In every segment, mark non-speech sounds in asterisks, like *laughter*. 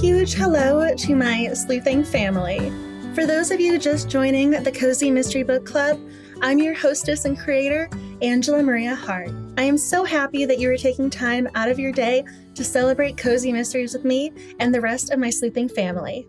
huge hello to my sleuthing family. For those of you just joining the Cozy Mystery Book Club, I'm your hostess and creator, Angela Maria Hart. I am so happy that you are taking time out of your day to celebrate Cozy Mysteries with me and the rest of my sleuthing family.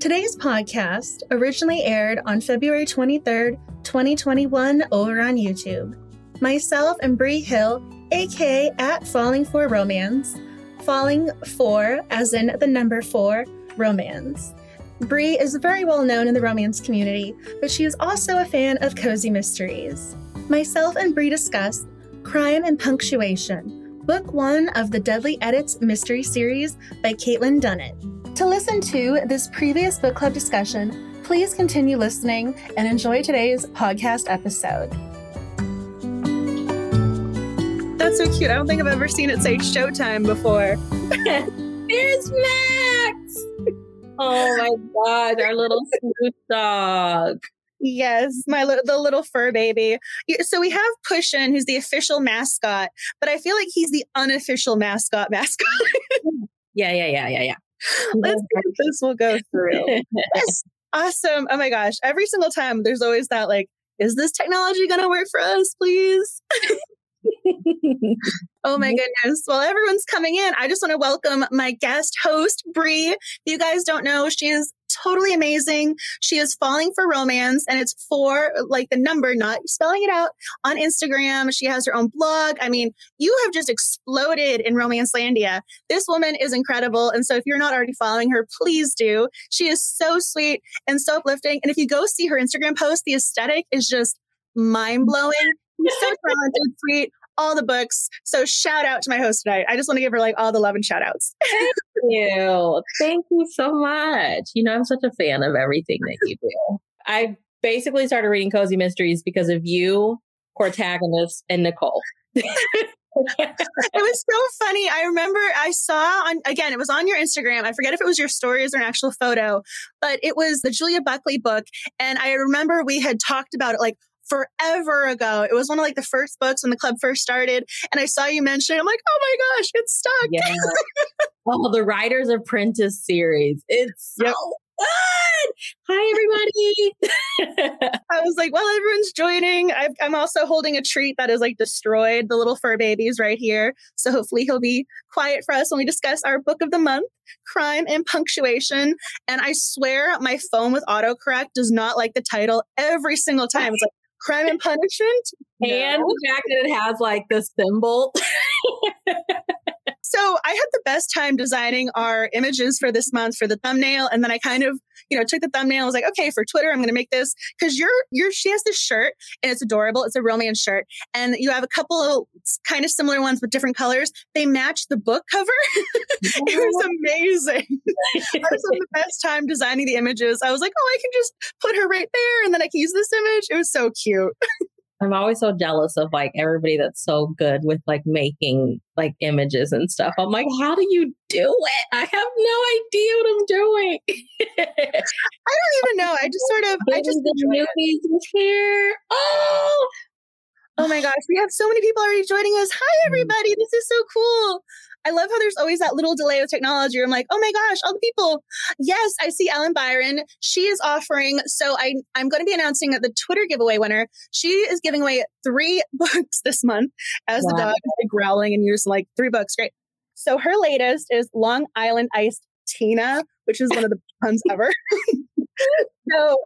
Today's podcast originally aired on February 23rd, 2021, over on YouTube. Myself and Bree Hill, aka at Falling for Romance, Falling for, as in the number four, romance. Bree is very well known in the romance community, but she is also a fan of cozy mysteries. Myself and Bree discuss Crime and Punctuation, book one of the Deadly Edits mystery series by Kaitlyn Dunnett. To listen to this previous book club discussion, please continue listening and enjoy today's podcast episode. That's so cute. I don't think I've ever seen it say Showtime before. *laughs* There's Max. Oh my god, our little Snoop dog. Yes, my li- the little fur baby. So we have Pushin, who's the official mascot, but I feel like he's the unofficial mascot mascot. *laughs* Yeah, yeah, yeah, yeah, yeah. Let's see if this will go through. Yes. Awesome. Oh my gosh. Every single time there's always that like, is this technology gonna work for us, please? *laughs* *laughs* Oh my goodness. Well, everyone's coming in. I just want to welcome my guest host, Bree. If you guys don't know, she is totally amazing. She is falling for romance and it's for like the number, not spelling it out on Instagram. She has her own blog. I mean, you have just exploded in Romancelandia. This woman is incredible. And so if you're not already following her, please do. She is so sweet and so uplifting. And if you go see her Instagram post, the aesthetic is just mm. mind blowing. So talented, sweet, all the books. So shout out to my host tonight. I just want to give her like all the love and shout outs. *laughs* Thank you. Thank you so much. You know, I'm such a fan of everything that you do. I basically started reading Cozy Mysteries because of you, Cortagonist, and Nicole. *laughs* it was so funny. I remember I saw on again, it was on your Instagram. I forget if it was your stories or an actual photo, but it was the Julia Buckley book. And I remember we had talked about it like forever ago. It was one of like the first books when the club first started. And I saw you mention it. I'm like, oh my gosh, it's stuck. Yeah. oh, the Writer's Apprentice series. It's so Yep. good. Hi, everybody. *laughs* I was like, well, everyone's joining. I've, I'm also holding a treat that is like destroyed. The little fur babies right here. So hopefully he'll be quiet for us when we discuss our book of the month, Crime and Punctuation. And I swear my phone with autocorrect does not like the title every single time. It's like Crime and Punishment. and No. the fact that it has like the symbol. *laughs* So I had the best time designing our images for this month for the thumbnail, and then I kind of, you know, took the thumbnail. I was like, okay, for Twitter, I'm going to make this because you're, you're. She has this shirt, and it's adorable. It's a romance shirt, and you have a couple of kind of similar ones with different colors. They match the book cover. *laughs* it was amazing. *laughs* I was having the best time designing the images. I was like, oh, I can just put her right there, and then I can use this image. It was so cute. *laughs* I'm always so jealous of like everybody that's so good with like making like images and stuff. I'm like, how do you do it? I have no idea what I'm doing. I don't even know. I just sort of, I just enjoy it. here. Oh, Oh my gosh, we have so many people already joining us. Hi, mm. everybody. This is so cool. I love how there's always that little delay with technology. I'm like, oh my gosh, all the people. Yes, I see Ellen Byron. She is offering. So I, I'm going to be announcing the Twitter giveaway winner. She is giving away three *laughs* books this month as the dog is like growling and you're just like, three books. Great. So her latest is Long Island Iced Tina, which is one of the puns ever. *laughs* so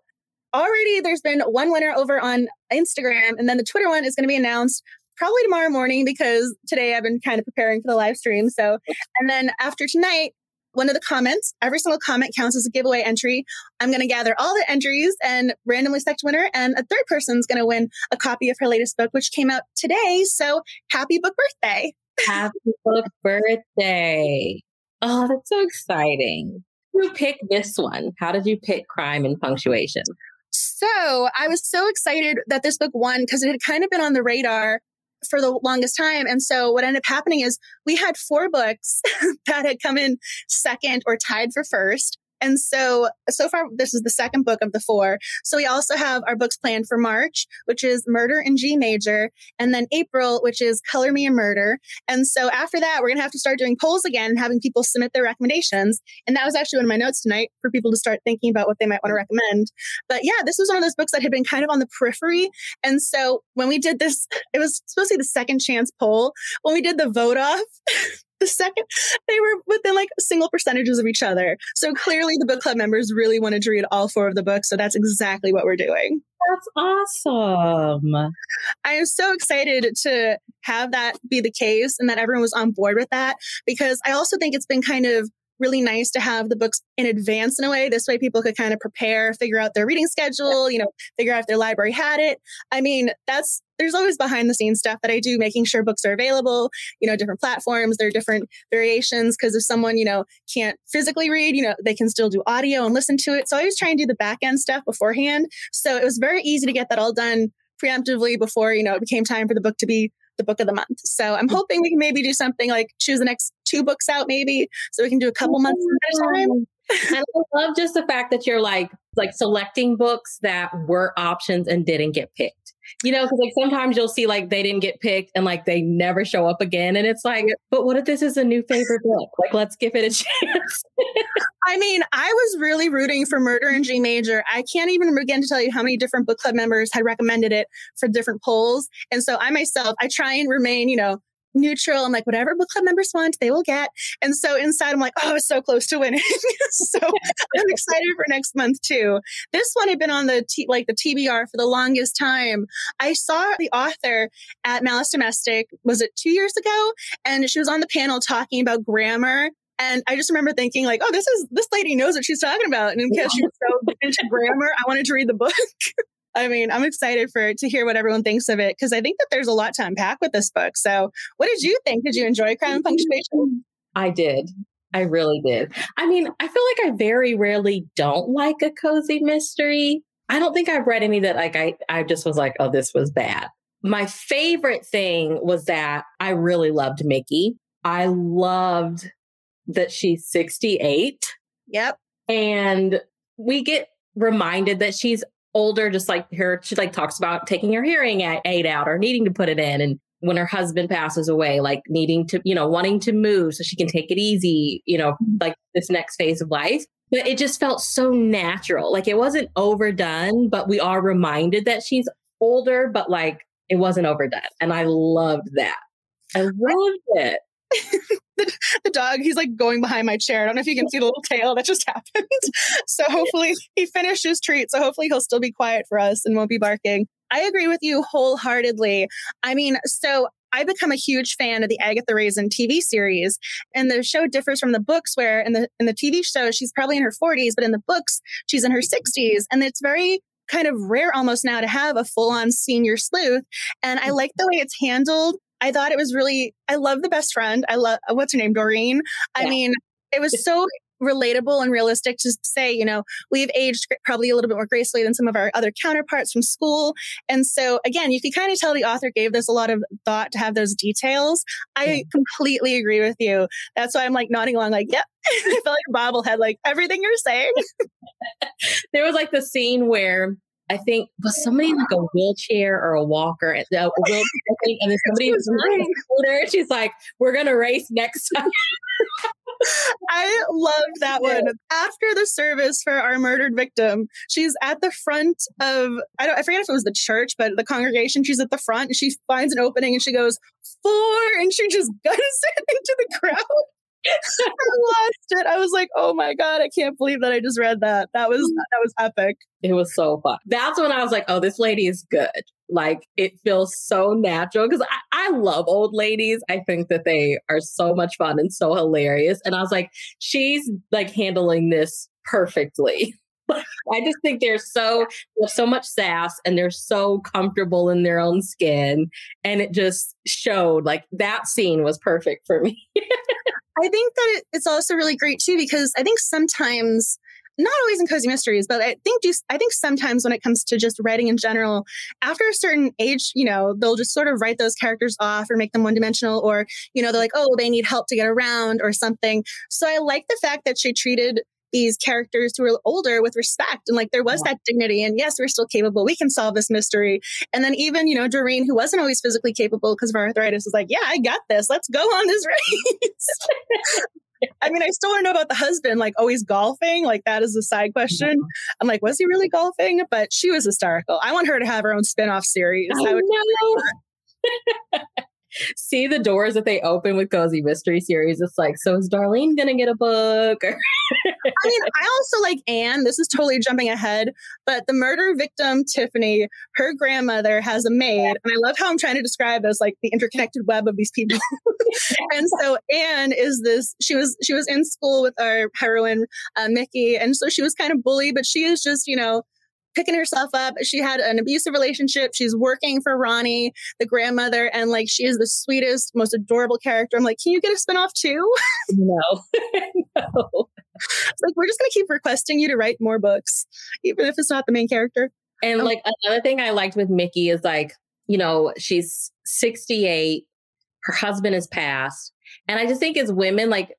already there's been one winner over on Instagram, and then the Twitter one is going to be announced probably tomorrow morning because today I've been kind of preparing for the live stream. So, and then after tonight, one of the comments, every single comment counts as a giveaway entry. I'm going to gather all the entries and randomly select winner, and a third person's going to win a copy of her latest book, which came out today. So, happy book birthday! happy book birthday. Oh, that's so exciting. Who picked this one? How did you pick crime and punctuation? So I was so excited that this book won because it had kind of been on the radar for the longest time. And so what ended up happening is we had four books *laughs* that had come in second or tied for first. And so, so far, this is the second book of the four. So we also have our books planned for March, which is Murder in G Major, and then April, which is Color Me a Murder. And so after that, we're going to have to start doing polls again having people submit their recommendations. And that was actually one of my notes tonight for people to start thinking about what they might want to recommend. But yeah, this was one of those books that had been kind of on the periphery. And so when we did this, *laughs* it was supposed to be the second chance poll. When we did the vote off, *laughs* the second they were within like single percentages of each other. So clearly the book club members really wanted to read all four of the books. So that's exactly what we're doing. That's awesome. I am so excited to have that be the case and that everyone was on board with that because I also think it's been kind of really nice to have the books in advance in a way. This way people could kind of prepare, figure out their reading schedule, you know, figure out if their library had it. I mean, that's there's always behind the scenes stuff that I do, making sure books are available, you know, different platforms, there are different variations. Cause if someone, you know, can't physically read, you know, they can still do audio and listen to it. So I always try and do the back end stuff beforehand. So it was very easy to get that all done preemptively before, you know, it became time for the book to be the book of the month. So I'm mm-hmm. hoping we can maybe do something like choose the next two books out, maybe, so we can do a couple months at a time. I love just the fact that you're like like selecting books that were options and didn't get picked. You know, because like sometimes you'll see like they didn't get picked and like they never show up again. And it's like, but what if this is a new favorite book? Like, let's give it a *laughs* chance. I mean, I was really rooting for Murder in G Major. I can't even begin to tell you how many different book club members had recommended it for different polls. And so I myself, I try and remain, you know, neutral. I'm like, whatever book club members want, they will get. And so inside, I'm like, oh, so close to winning. *laughs* so I'm excited for next month too. This one had been on the t- like the TBR for the longest time. I saw the author at Malice Domestic. Was it two years ago? And she was on the panel talking about grammar and I just remember thinking, like, oh, this is this lady knows what she's talking about. And because she was so into grammar, I wanted to read the book. *laughs* I mean, I'm excited for to hear what everyone thinks of it because I think that there's a lot to unpack with this book. So, what did you think? Did you enjoy Crime and Punctuation? I did. I really did. I mean, I feel like I very rarely don't like a cozy mystery. I don't think I've read any that like I I just was like, oh, this was bad. My favorite thing was that I really loved Mikki. I loved that she's 68. Yep. And we get reminded that she's older, just like her, she like talks about taking her hearing aid out or needing to put it in. And when her husband passes away, like needing to, you know, wanting to move so she can take it easy, you know, mm-hmm. like this next phase of life. But it just felt so natural. Like it wasn't overdone, but we are reminded that she's older, but like it wasn't overdone. And I loved that. I loved it. The, *laughs* the, dog, he's like going behind my chair. I don't know if you can see the little tail that just *laughs* happened. so hopefully he finished his treat. So hopefully he'll still be quiet for us and won't be barking. I agree with you wholeheartedly. I mean, so I become a huge fan of the Agatha Raisin TV series, and the show differs from the books. Where in the in the TV show she's probably in her 40s, but in the books she's in her 60s, and it's very kind of rare almost now to have a full on senior sleuth. And I mm. like the way it's handled. I thought it was really, I love the best friend. I love, what's her name? Doreen. I yeah. mean, it was so relatable and realistic to say, you know, we've aged probably a little bit more gracefully than some of our other counterparts from school. And so again, you can kind of tell the author gave this a lot of thought to have those details. I completely agree with you. That's why I'm like nodding along, like, yep. *laughs* I felt like a bobblehead, like everything you're saying. *laughs* there was like the scene where I think was somebody in like a wheelchair or a walker, uh, a wheelchair, and then *laughs* somebody was on scooter. She's like, "We're gonna race next time." I love *laughs* that one. After the service for our murdered victim, she's at the front of I don't I forget if it was the church, but the congregation. She's at the front and she finds an opening and she goes four, and she just *laughs* guns it into the crowd. I lost it. I was like, "Oh my god, I can't believe that I just read that. That was mm. that was epic." It was so fun. That's when I was like, "Oh, this lady is good." Like it feels so natural because I, I love old ladies. I think that they are so much fun and so hilarious. And I was like, she's like handling this perfectly. *laughs* I just think they're so have so much sass and they're so comfortable in their own skin. And it just showed like that scene was perfect for me. *laughs* I think that it's also really great too because I think sometimes not always in cozy mysteries, but I think just I think sometimes when it comes to just writing in general, after a certain age, you know, they'll just sort of write those characters off or make them one dimensional, or you know, they're like, oh, they need help to get around or something. So I like the fact that she treated these characters who are older with respect. And like there was yeah. that dignity. And yes, we're still capable. We can solve this mystery. And then even, you know, Doreen, who wasn't always physically capable because of arthritis, was like, yeah, I got this. Let's go on this *laughs* race. I mean, I still want to know about the husband, like always golfing. Like that is a side question. Mm-hmm. I'm like, was he really golfing? But she was hysterical. I want her to have her own spin-off series. I, I would know. *laughs* see the doors that they open with Cozy Mystery Series. It's like, so is Darlene gonna get a book? *laughs* I mean, I also like Anne. This is totally jumping ahead, but the murder victim, Tiffany, her grandmother has a maid, and I love how I'm trying to describe as like the interconnected web of these people. *laughs* and so Anne is this. She was she was in school with our heroine uh, Mikki, and so she was kind of bullied, but she is just you know picking herself up. She had an abusive relationship. She's working for Ronnie, the grandmother, and like she is the sweetest, most adorable character. I'm like, can you get a spinoff too? *laughs* No, *laughs* no. It's like we're just gonna keep requesting you to write more books, even if it's not the main character. And um, like another thing I liked with Mikki is like, you know, she's 68, her husband has passed. And I just think as women, like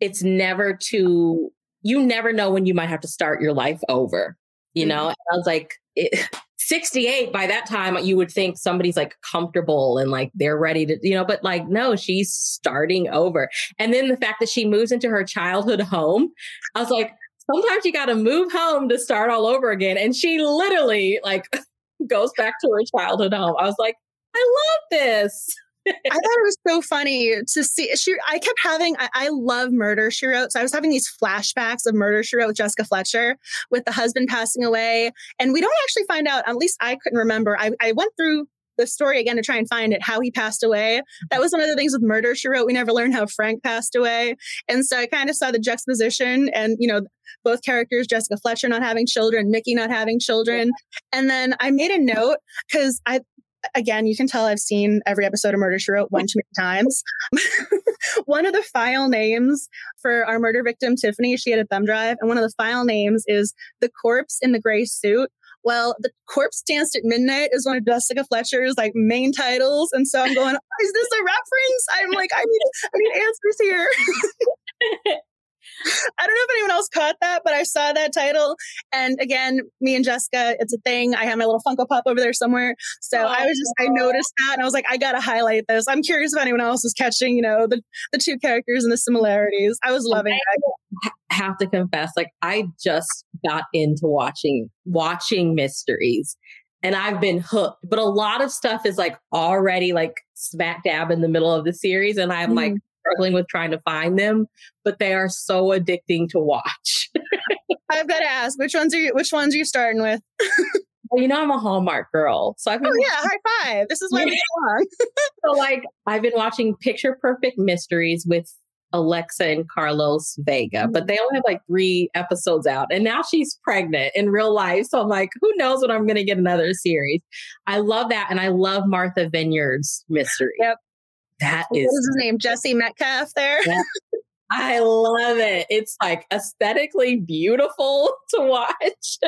it's never too you never know when you might have to start your life over you mm-hmm. know? And I was like, it, *laughs* 68 by that time you would think somebody's like comfortable and like they're ready to you know but like no she's starting over and then the fact that she moves into her childhood home i was like sometimes you got to move home to start all over again and she literally like *laughs* goes back to her childhood home i was like i love this I thought it was so funny to see. She, I kept having, I, I, love Murder She Wrote. So I was having these flashbacks of Murder She Wrote with Jessica Fletcher with the husband passing away. And we don't actually find out, at least I couldn't remember. I, I went through the story again to try and find it, how he passed away. That was one of the things with Murder She Wrote. We never learned how Frank passed away. And so I kind of saw the juxtaposition and, you know, both characters, Jessica Fletcher not having children, Mikki not having children. And then I made a note because I, again, you can tell I've seen every episode of Murder She Wrote one too many times. *laughs* one of the file names for our murder victim, Tiffany, she had a thumb drive, and one of the file names is The Corpse in the Gray Suit. Well, The Corpse Danced at Midnight is one of Jessica Fletcher's like main titles. And so I'm going, oh, is this a reference? I'm like, I need, I need answers here. *laughs* I don't know if anyone else caught that, but I saw that title. And again, me and Jessica, it's a thing. I have my little Funko Pop over there somewhere. So oh, I was just, I noticed that and I was like, I got to highlight this. I'm curious if anyone else is catching, you know, the, the two characters and the similarities. I was loving I it. have to confess, like, I just got into watching, watching mysteries and I've been hooked. But a lot of stuff is like already like smack dab in the middle of the series. And I'm mm. like, struggling with trying to find them, but they are so addicting to watch. *laughs* I've got to ask, which ones are you which ones are you starting with? *laughs* well, you know I'm a Hallmark girl. So I've been Oh yeah, high five. This is why we belong. so like I've been watching Picture Perfect Mysteries with Alexa and Carlos Vega, but they only have like three episodes out. And now she's pregnant in real life. So I'm like, who knows when I'm going to get another series? I love that. And I love Martha Vineyard's mystery. Yep. That is what is his name? Jesse Metcalfe. there. Yeah. I love it. It's like aesthetically beautiful *laughs* to watch.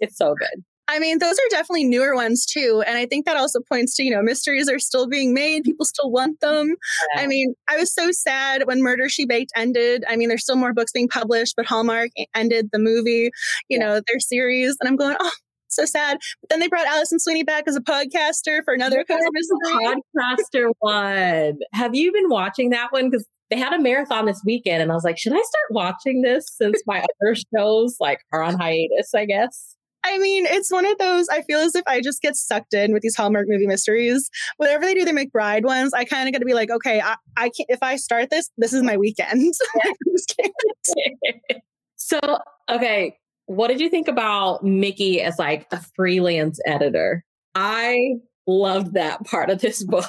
It's so good. I mean, those are definitely newer ones too. And I think that also points to, you know, mysteries are still being made. People still want them. Yeah. I mean, I was so sad when Murder She Baked ended. I mean, there's still more books being published, but Hallmark ended the movie, you yeah. know, their series. And I'm going, oh, so sad. But then they brought Alison Sweeney back as a podcaster for another podcaster one. Have you been watching that one? Because they had a marathon this weekend, and I was like, should I start watching this since my *laughs* other shows like are on hiatus? I guess. I mean, it's one of those. I feel as if I just get sucked in with these Hallmark movie mysteries. Whatever they do, the McBride ones. I kind of got to be like, okay, I, I can't. If I start this, this is my weekend. *laughs* *laughs* so, okay, what did you think about Mikki as like a freelance editor? I loved that part of this book.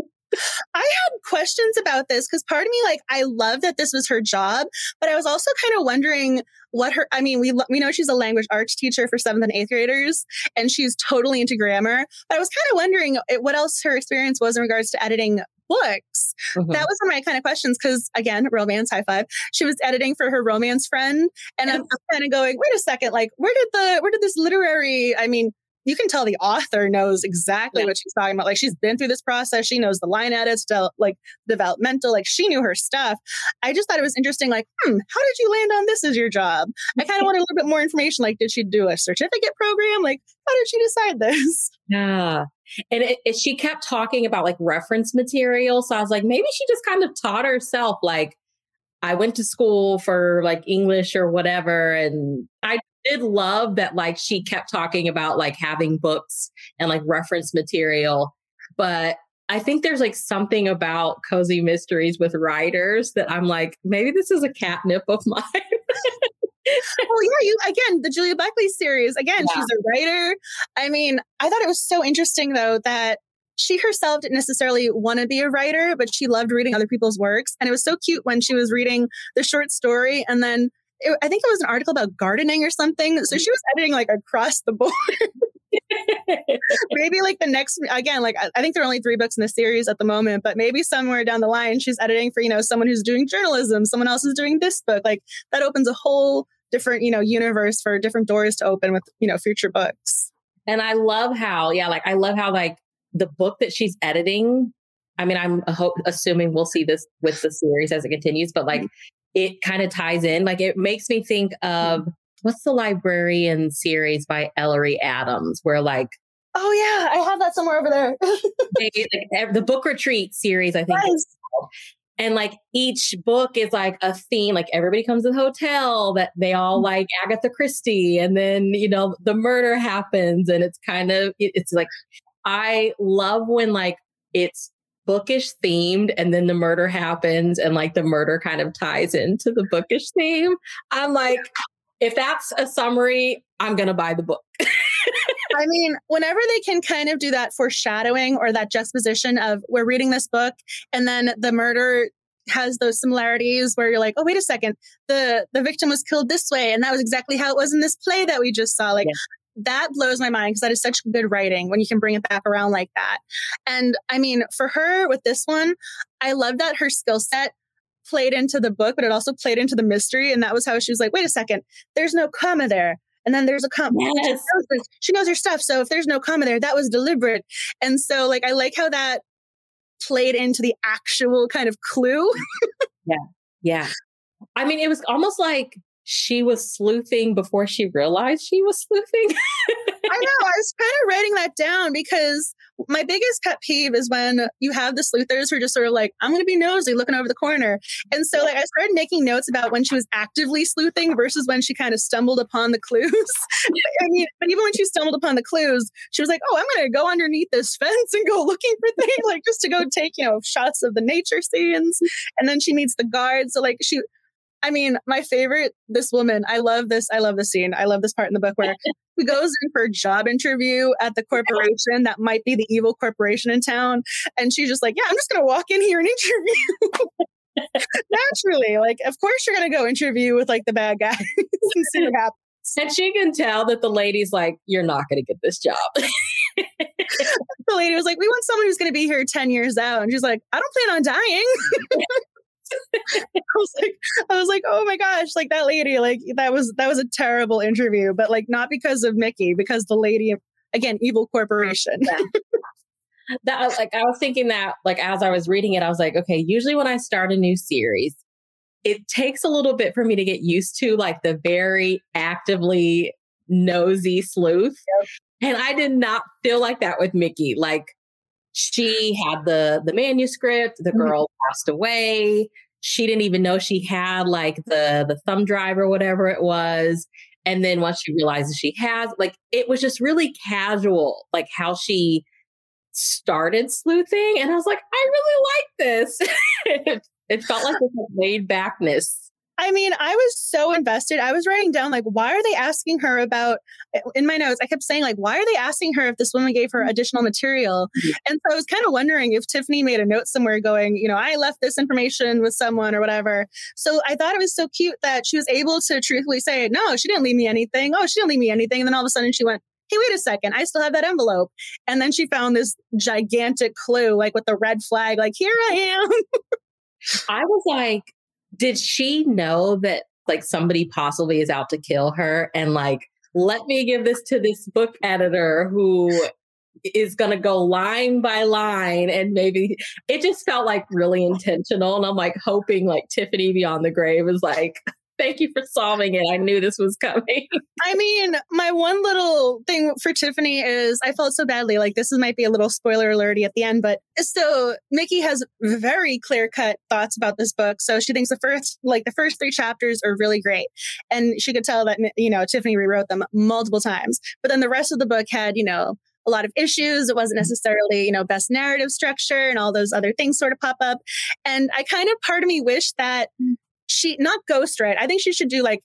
*laughs* I had questions about this because part of me, like, I love that this was her job, but I was also kind of wondering what her. I mean, we we know she's a language arts teacher for seventh and eighth graders, and she's totally into grammar. But I was kind of wondering eh, what else her experience was in regards to editing books. Mm-hmm. That was one of my kind of questions because, again, romance high five. She was editing for her romance friend, and I'm, I'm kind of going, wait a second, like where did the where did this literary? I mean, you can tell the author knows exactly yeah. what she's talking about. Like she's been through this process. She knows the line edits, like developmental, like she knew her stuff. I just thought it was interesting. Like, hmm, how did you land on this as your job? I kind of *laughs* wanted a little bit more information. Like, did she do a certificate program? Like, how did she decide this? *laughs* Yeah. And it, it, she kept talking about like reference material. So I was like, maybe she just kind of taught herself, like, I went to school for like English or whatever. And did love that, like, she kept talking about like having books and like reference material. But I think there's like something about cozy mysteries with writers that I'm like, maybe this is a catnip of *laughs* mine. well, yeah, you again, the Julia Buckley series. Again, yeah. she's a writer. I mean, I thought it was so interesting though that she herself didn't necessarily want to be a writer, but she loved reading other people's works. And it was so cute when she was reading the short story and then it, I think it was an article about gardening or something. So she was editing like across the board. *laughs* maybe like the next again like I, think there are only three books in the series at the moment but maybe somewhere down the line she's editing for you know someone who's doing journalism someone else is doing this book like that opens a whole different you know universe for different doors to open with you know future books and i love how yeah like i love how like the book that she's editing, I mean, I'm ho- assuming we'll see this with the series as it continues, but like mm-hmm. It kind of ties in. Like it makes me think of what's the librarian series by Ellery Adams, where like Oh yeah, I have that somewhere over there. *laughs* they, like, the book retreat series, I think. Yes. And like each book is like a theme. Like everybody comes to the hotel that they all mm. like Agatha Christie, and then you know the murder happens, and it's kind of it's like I love when like it's bookish themed and then the murder happens and like the murder kind of ties into the bookish theme. I'm like, if that's a summary, I'm to buy the book. I mean, whenever they can kind of do that foreshadowing or that juxtaposition of we're reading this book and then the murder has those similarities where you're like, oh, wait a second, the the victim was killed this way, and that was exactly how it was in this play that we just saw. Like, yeah that blows my mind because that is such good writing when you can bring it back around like that. And I mean, for her with this one, I love that her skill set played into the book, but it also played into the mystery. And that was how she was like, wait a second, there's no comma there. And then there's a comma. Yes. She, knows she knows her stuff. So if there's no comma there, that was deliberate. And so, like, I like how that played into the actual kind of clue. yeah. Yeah. I mean, it was almost like she was sleuthing before she realized she was sleuthing. *laughs* I know. I was kind of writing that down because my biggest pet peeve is when you have the sleuthers who are just sort of like, I'm going to be nosy looking over the corner. And so, like, I started making notes about when she was actively sleuthing versus when she kind of stumbled upon the clues. *laughs* I mean, but even when she stumbled upon the clues, she was like, oh, I'm going to go underneath this fence and go *laughs* looking for things, like just to go take, you know, shots of the nature scenes. And then she meets the guards. So, like, she, I mean, my favorite, this woman, I love this. I love the scene. I love this part in the book where *laughs* he goes in for a job interview at the corporation that might be the evil corporation in town. And she's just like, yeah, I'm just going to walk in here and interview. *laughs* Naturally, like, of course you're going to go interview with like the bad guys *laughs* and see what happens. And she can tell that the lady's like, you're not going to get this job. the lady was like, we want someone who's going to be here 10 years out. And she's like, I don't plan on dying. *laughs* I was like, I was like, oh my gosh, like that lady, like that was that was a terrible interview, but like not because of Mikki, because the lady, again, evil corporation. that like I was thinking that like as I was reading it, I was like, okay, usually when I start a new series, it takes a little bit for me to get used to like the very actively nosy sleuth. Yep. And I did not feel like that with Mikki. Like she had the the manuscript the mm-hmm. girl mm-hmm. passed away she didn't even know she had like the the thumb drive or whatever it was and then once she realizes she has like it was just really casual like how she started sleuthing and i was like i really like this it, *laughs* it felt like this laid backness I mean, I was so invested. I was writing down, like, why are they asking her about, in my notes, I kept saying, like, why are they asking her if this woman gave her additional material? Mm-hmm. And so I was kind of wondering if Tiffany made a note somewhere going, you know, I left this information with someone or whatever. So I thought it was so cute that she was able to truthfully say, no, she didn't leave me anything. Oh, she didn't leave me anything. And then all of a sudden she went, hey, wait a second, I still have that envelope. And then she found this gigantic clue, like with the red flag, like, here I am. I was like, did she know that like somebody possibly is out to kill her? And like let me give this to this book editor who is going to go line by line and maybe it just felt like really intentional and i'm like hoping like tiffany beyond the grave is like Thank you for solving it. I knew this was coming. *laughs* I mean, my one little thing for Tiffany is I felt so badly. Like, this might be a little spoiler alerty at the end, but so Mikki has very clear cut thoughts about this book. So she thinks the first, like, the first three chapters are really great. And she could tell that, you know, Tiffany rewrote them multiple times. But then the rest of the book had, you know, a lot of issues. It wasn't necessarily, you know, best narrative structure and all those other things sort of pop up. And I kind of part of me wish that she not ghostwrite. I think she should do like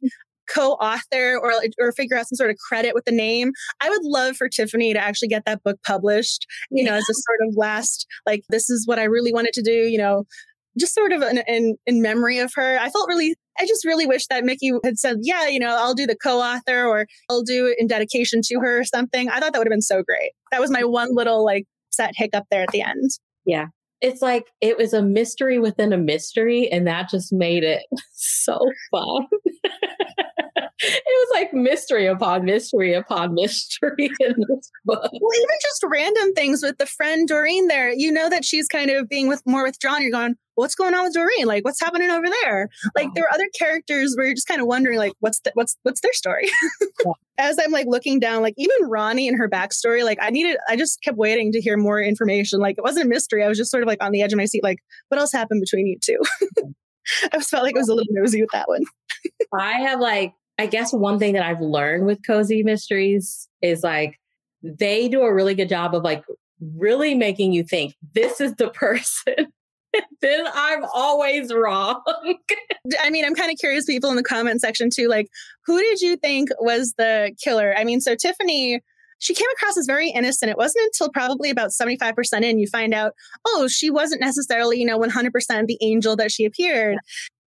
co-author or or figure out some sort of credit with the name. I would love for Tiffany to actually get that book published, you yeah. know, as a sort of last like this is what I really wanted to do, you know, just sort of in, in, in memory of her. I felt really I just really wish that Mikki had said, "Yeah, you know, I'll do the co-author or I'll do it in dedication to her or something." I thought that would have been so great. That was my one little like set hiccup there at the end. Yeah it's like it was a mystery within a mystery, and that just made it *laughs* so fun. It was like mystery upon mystery upon mystery in this book. Well, even just random things with the friend Doreen there. You know that she's kind of being with more withdrawn. You're going, what's going on with Doreen? Like, what's happening over there? Like, there are other characters where you're just kind of wondering, like, what's the, what's what's their story? *laughs* As I'm like looking down, like even Ronnie and her backstory, like I needed, I just kept waiting to hear more information. Like it wasn't a mystery. I was just sort of like on the edge of my seat, like, what else happened between you two? *laughs* I just felt like I was a little nosy with that one. I have like, I guess one thing that I've learned with cozy mysteries is like they do a really good job of like really making you think this is the *laughs* person *laughs* then I'm always wrong. I mean, I'm kind of curious, people in the comment section too. Like, who did you think was the killer? I mean, so Tiffany, she came across as very innocent. It wasn't until probably about 75% in you find out, oh, she wasn't necessarily, you know, 100% the angel that she appeared.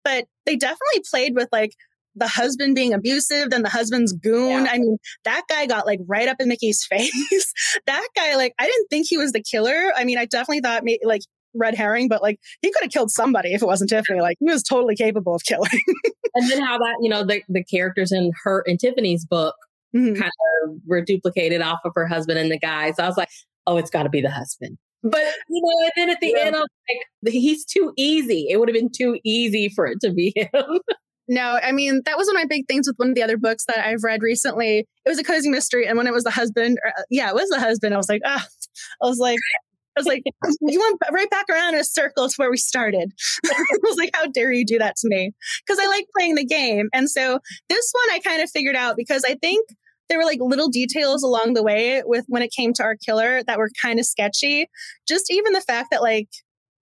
But they definitely played with like the husband being abusive, then the husband's goon. Yeah. I mean, that guy got like right up in Mikki's *laughs* face. that guy, like, I didn't think he was the killer. I mean, I definitely thought maybe like red herring, but like he could have killed somebody if it wasn't Tiffany. Like he was totally capable of killing. *laughs* and then how that, you know, the, the characters in her in Tiffany's book mm-hmm. kind of were duplicated off of her husband and the guy. So I was like, oh, it's got to be the husband. But you know, and then at the yeah. end, I was like, he's too easy. It would have been too easy for it to be him. *laughs* No, I mean, that was one of my big things with one of the other books that I've read recently. It was a cozy mystery. And when it was the husband, or, uh, yeah, it was the husband, I was like, ah, I was like, I was like, *laughs* you went right back around in a circle to where we started. *laughs* I was like, how dare you do that to me? Because I like playing the game. And so this one I kind of figured out because I think there were like little details along the way with when it came to our killer that were kind of sketchy. Just even the fact that like,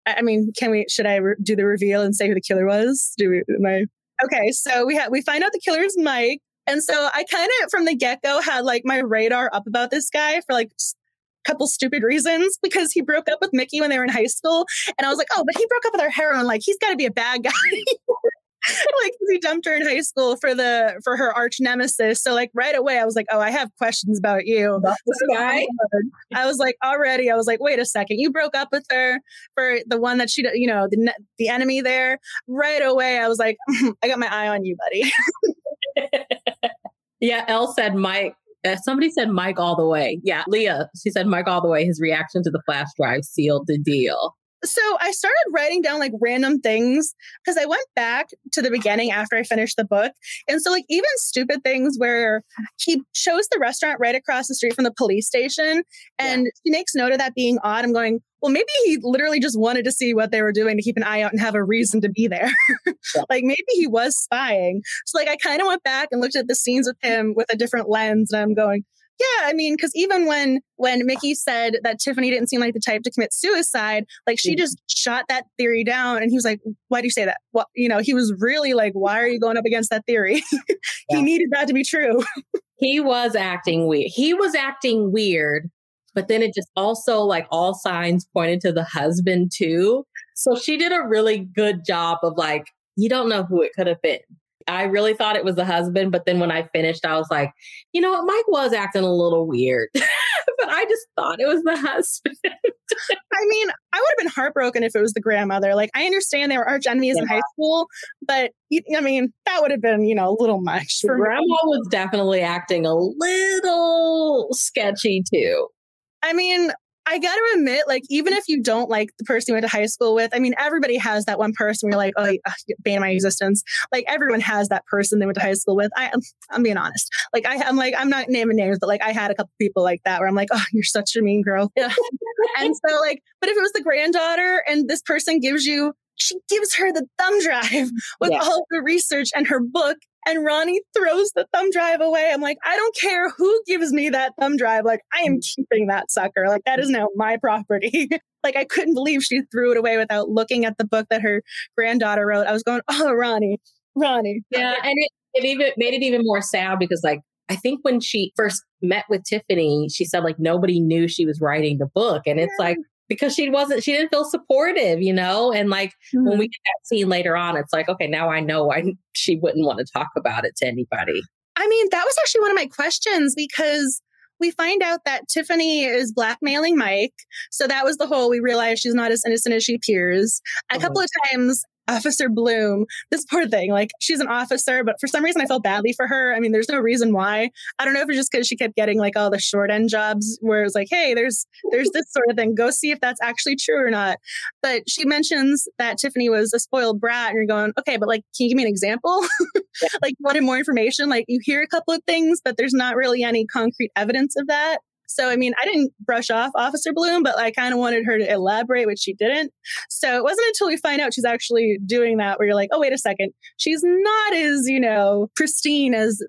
I mean, can we, should I re- do the reveal and say who the killer was? Do we, am I, okay. So we had, we find out the killer is Mike. And so I kind of from the get go had like my radar up about this guy for like a couple stupid reasons because he broke up with Mikki when they were in high school. And I was like, oh, but he broke up with our heroine. Like, he's got to be a bad guy. *laughs* *laughs* like he dumped her in high school for the for her arch nemesis. So like right away, I was like, oh, I have questions about you. About this guy. I was like, already, I was like, wait a second, you broke up with her for the one that she, you know, the the enemy there. Right away, I was like, *laughs* I got my eye on you, buddy. *laughs* yeah, Elle said Mike uh, somebody said Mike all the way. Yeah, Leah, she said Mike all the way. His reaction to the flash drive sealed the deal. So I started writing down like random things because I went back to the beginning after I finished the book. And so, like, even stupid things where he shows the restaurant right across the street from the police station and yeah. she makes note of that being odd. I'm going, well, maybe he literally just wanted to see what they were doing to keep an eye out and have a reason to be there. *laughs* Like maybe he was spying. So, like, I kind of went back and looked at the scenes with him with a different lens and I'm going, yeah, I mean, because even when when Mikki said that Tiffany didn't seem like the type to commit suicide, like she just shot that theory down, and he was like, "Why do you say that?" Well, you know, he was really like, "Why are you going up against that theory?" *laughs* he needed that to be true. *laughs* he was acting weird. He was acting weird, but then it just also like all signs pointed to the husband too. So she did a really good job of like, you don't know who it could have been. I really thought it was the husband, but then when I finished, I was like, you know what, Mike was acting a little weird, *laughs* but I just thought it was the husband. I mean, I would have been heartbroken if it was the grandmother. Like, I understand they were arch enemies yeah. in high school, but I mean, that would have been, you know, a little much for Grandma me. was definitely acting a little sketchy too. I mean, I got to admit, like, even if you don't like the person you went to high school with, I mean, everybody has that one person where you're like, oh, ban my existence. Like, everyone has that person they went to high school with. I, I'm being honest. Like, I, am like, I'm not naming names, but like, I had a couple people like that where I'm like, oh, you're such a mean girl. Yeah. *laughs* and so, like, but if it was the granddaughter and this person gives you she gives her the thumb drive with all the research and her book and Ronnie throws the thumb drive away. I'm like, I don't care who gives me that thumb drive. Like, I am keeping that sucker. Like, that is now my *laughs* property. like, I couldn't believe she threw it away without looking at the book that her granddaughter wrote. I was going, oh, Ronnie, Ronnie. Yeah. And it, it even made it even more sad because, like, I think when she first met with Tiffany, she said like nobody knew she was writing the book. And it's like, because she wasn't she didn't feel supportive you know and like mm-hmm. when we get that scene later on it's like okay now i know i she wouldn't want to talk about it to anybody i mean that was actually one of my questions because we find out that tiffany is blackmailing mike so that was the whole we realize she's not as innocent as she appears a uh-huh. couple of times Officer Bloom, this poor thing, like she's an officer, but for some reason I felt badly for her. I mean, there's no reason why. I don't know if it's just because she kept getting like all the short end jobs where it's like, hey, there's there's this sort of thing. Go see if that's actually true or not. But she mentions that Tiffany was a spoiled brat, and you're going, okay, but like, can you give me an example? *laughs* like, you wanted more information? Like, you hear a couple of things, but there's not really any concrete evidence of that. So, I mean, I didn't brush off Officer Bloom, but I kind of wanted her to elaborate, which she didn't. So it wasn't until we find out she's actually doing that where you're like, oh, wait a second. She's not as, you know, pristine as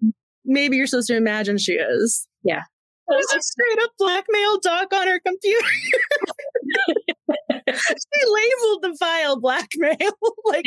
maybe you're supposed to imagine she is. Yeah. There's a straight up blackmail doc on her computer. *laughs* she labeled the file blackmail. *laughs* like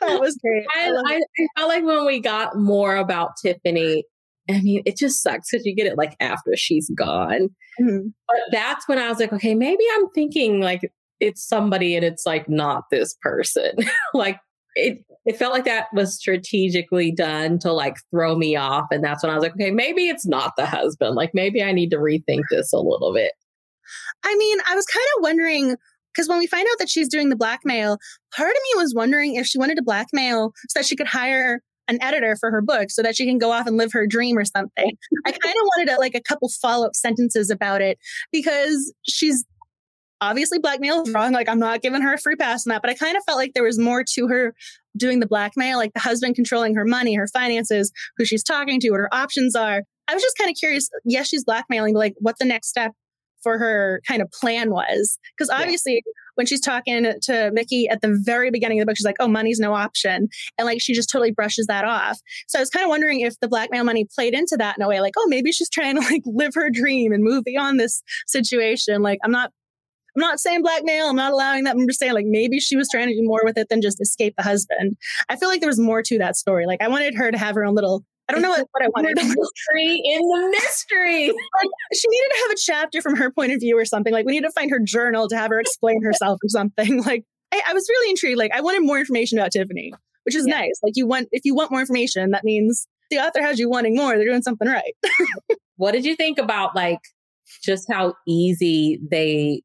that was great. I, I, I, felt like when we got more about Tiffany, I mean, it just sucks because you get it like after she's gone. Mm-hmm. But that's when I was like, okay, maybe I'm thinking like it's somebody and it's like not this person. *laughs* like it it felt like that was strategically done to like throw me off. And that's when I was like, okay, maybe it's not the husband. Like maybe I need to rethink this a little bit. I mean, I was kind of wondering because when we find out that she's doing the blackmail, part of me was wondering if she wanted to blackmail so that she could hire an editor for her book so that she can go off and live her dream or something. I kind of wanted a, like a couple follow up sentences about it because she's obviously blackmail wrong. Like I'm not giving her a free pass on that, but I kind of felt like there was more to her doing the blackmail, like the husband controlling her money, her finances, who she's talking to, what her options are. I was just kind of curious. Yes, she's blackmailing, but like what the next step for her kind of plan was. Because obviously, yeah when she's talking to Mikki at the very beginning of the book, she's like, oh, money's no option. And like she just totally brushes that off. So I was kind of wondering if the blackmail money played into that in a way, like, oh, maybe she's trying to like live her dream and move beyond this situation. Like, I'm not I'm not saying blackmail. I'm not allowing that. I'm just saying like maybe she was trying to do more with it than just escape the husband. I feel like there was more to that story. Like I wanted her to have her own little I don't know what, what I wanted. mystery in the mystery. *laughs* Like, she needed to have a chapter from her point of view or something. Like we need to find her journal to have her explain *laughs* herself or something. Like I, I, was really intrigued. Like I wanted more information about Tiffany, which is yeah. nice. Like you want if you want more information, that means the author has you wanting more. They're doing something right. *laughs* what did you think about like just how easy they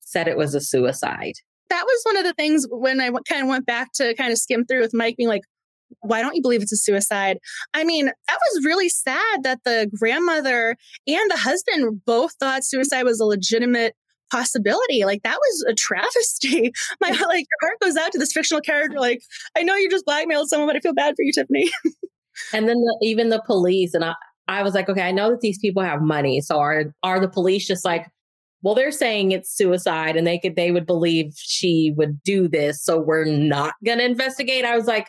said it was a suicide? That was one of the things when I kind of went back to kind of skim through with Mike being like, why don't you believe it's a suicide? I mean, that was really sad that the grandmother and the husband both thought suicide was a legitimate possibility. Like that was a *laughs* travesty. My like your heart goes out to this fictional character. Like, I know you just blackmailed someone, but I feel bad for you, Tiffany. *laughs* and then the, even the police and I, I was like, okay, I know that these people have money. So are are the police just like, well, they're saying it's suicide and they could they would believe she would do this, so we're not gonna investigate. I was like,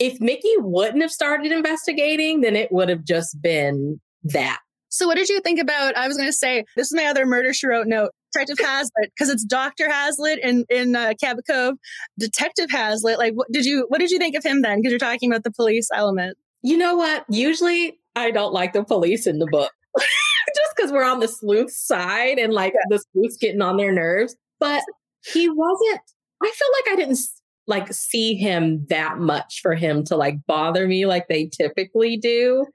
if Mikki wouldn't have started investigating, then it would have just been that. So, what did you think about? I was going to say this is my other murder she wrote note. Detective Hazlitt, because it's Doctor Hazlitt in in uh, Cabot Cove. Detective Hazlitt, like, what did you what did you think of him then? Because you're talking about the police element. You know what? Usually, I don't like the police in the book, *laughs* just because we're on the sleuth side and like yeah. the sleuth's getting on their nerves. But he wasn't. I feel like I didn't like see him that much for him to like bother me like they typically do.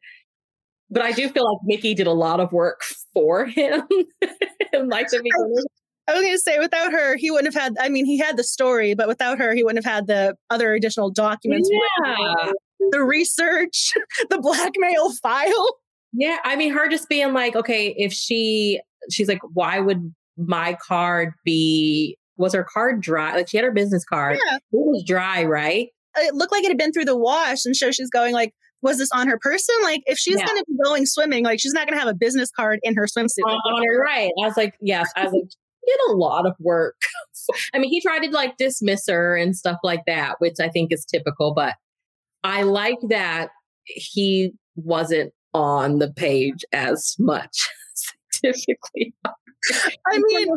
But I do feel like Mikki did a lot of work for him. *laughs* like the I was going to say, without her, he wouldn't have had. I mean, he had the story, but without her, he wouldn't have had the other additional documents. Yeah. The research, *laughs* the blackmail file. Yeah, I mean, her just being like, okay, if she, she's like, why would my card be? Was her card dry? Like she had her business card. Yeah. It was dry, right? It looked like it had been through the wash, and so she's going like, was this on her person? Like, if she's Yeah. going to be going swimming, like she's not going to have a business card in her swimsuit. on her right. I was like, yes. I was like, did a lot of work. *laughs* I mean, he tried to like dismiss her and stuff like that, which I think is typical, but I like that he wasn't on the page as much *laughs* scientifically. *laughs* I mean,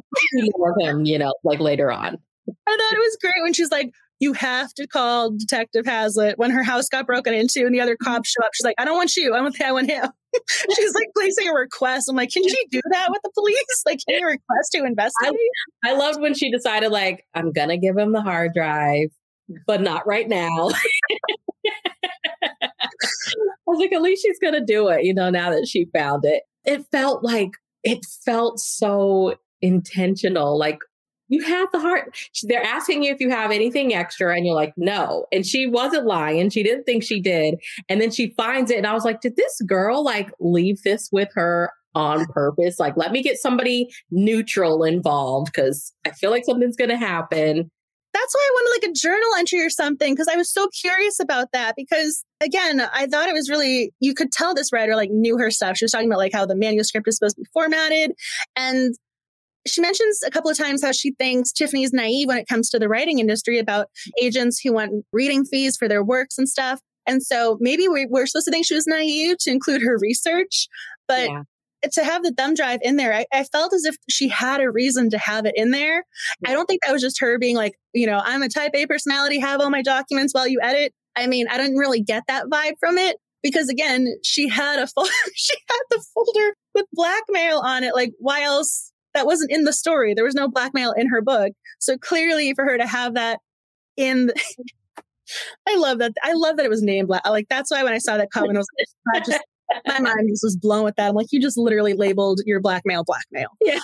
him, you know, like later on. I thought it was great when she's like, you have to call Detective Hazlitt when her house got broken into and the other mm-hmm. cops show up. She's like, I don't want you. I want, I want him. *laughs* she's like placing a request. I'm like, can she do that with the police? Like, can you request to investigate? I loved when she decided, like, I'm gonna give him the hard drive, mm-hmm. but not right now. *laughs* I was like, at least she's gonna do it, you know, now that she found it. It felt like it felt so intentional. Like you have the heart. They're asking you if you have anything extra, and you're like, no. And she wasn't lying. She didn't think she did. And then she finds it. And I was like, did this girl like leave this with her on purpose? Like, let me get somebody neutral involved because I feel like something's going to happen. That's why I wanted like a journal entry or something because I was so curious about that. Because again, I thought it was really, you could tell this writer like knew her stuff. She was talking about like how the manuscript is supposed to be formatted. And she mentions a couple of times how she thinks Tiffany's naive when it comes to the writing industry about agents who want reading fees for their works and stuff. And so maybe we, we're supposed to think she was naive to include her research, but Yeah. To have the thumb drive in there, I, I felt as if she had a reason to have it in there. I don't think that was just her being like, you know, I'm a type A personality, have all my documents while you edit. I mean, I didn't really get that vibe from it because again, she had a fol- *laughs* she had the folder with blackmail on it. Like, why else? That wasn't in the story. There was no blackmail in her book. So clearly, for her to have that in, the- *laughs* I love that. I love that it was named black. Like that's why when I saw that comment, I was like, just my mind just was blown with that. I'm like, you just literally labeled your blackmail blackmail. Yeah.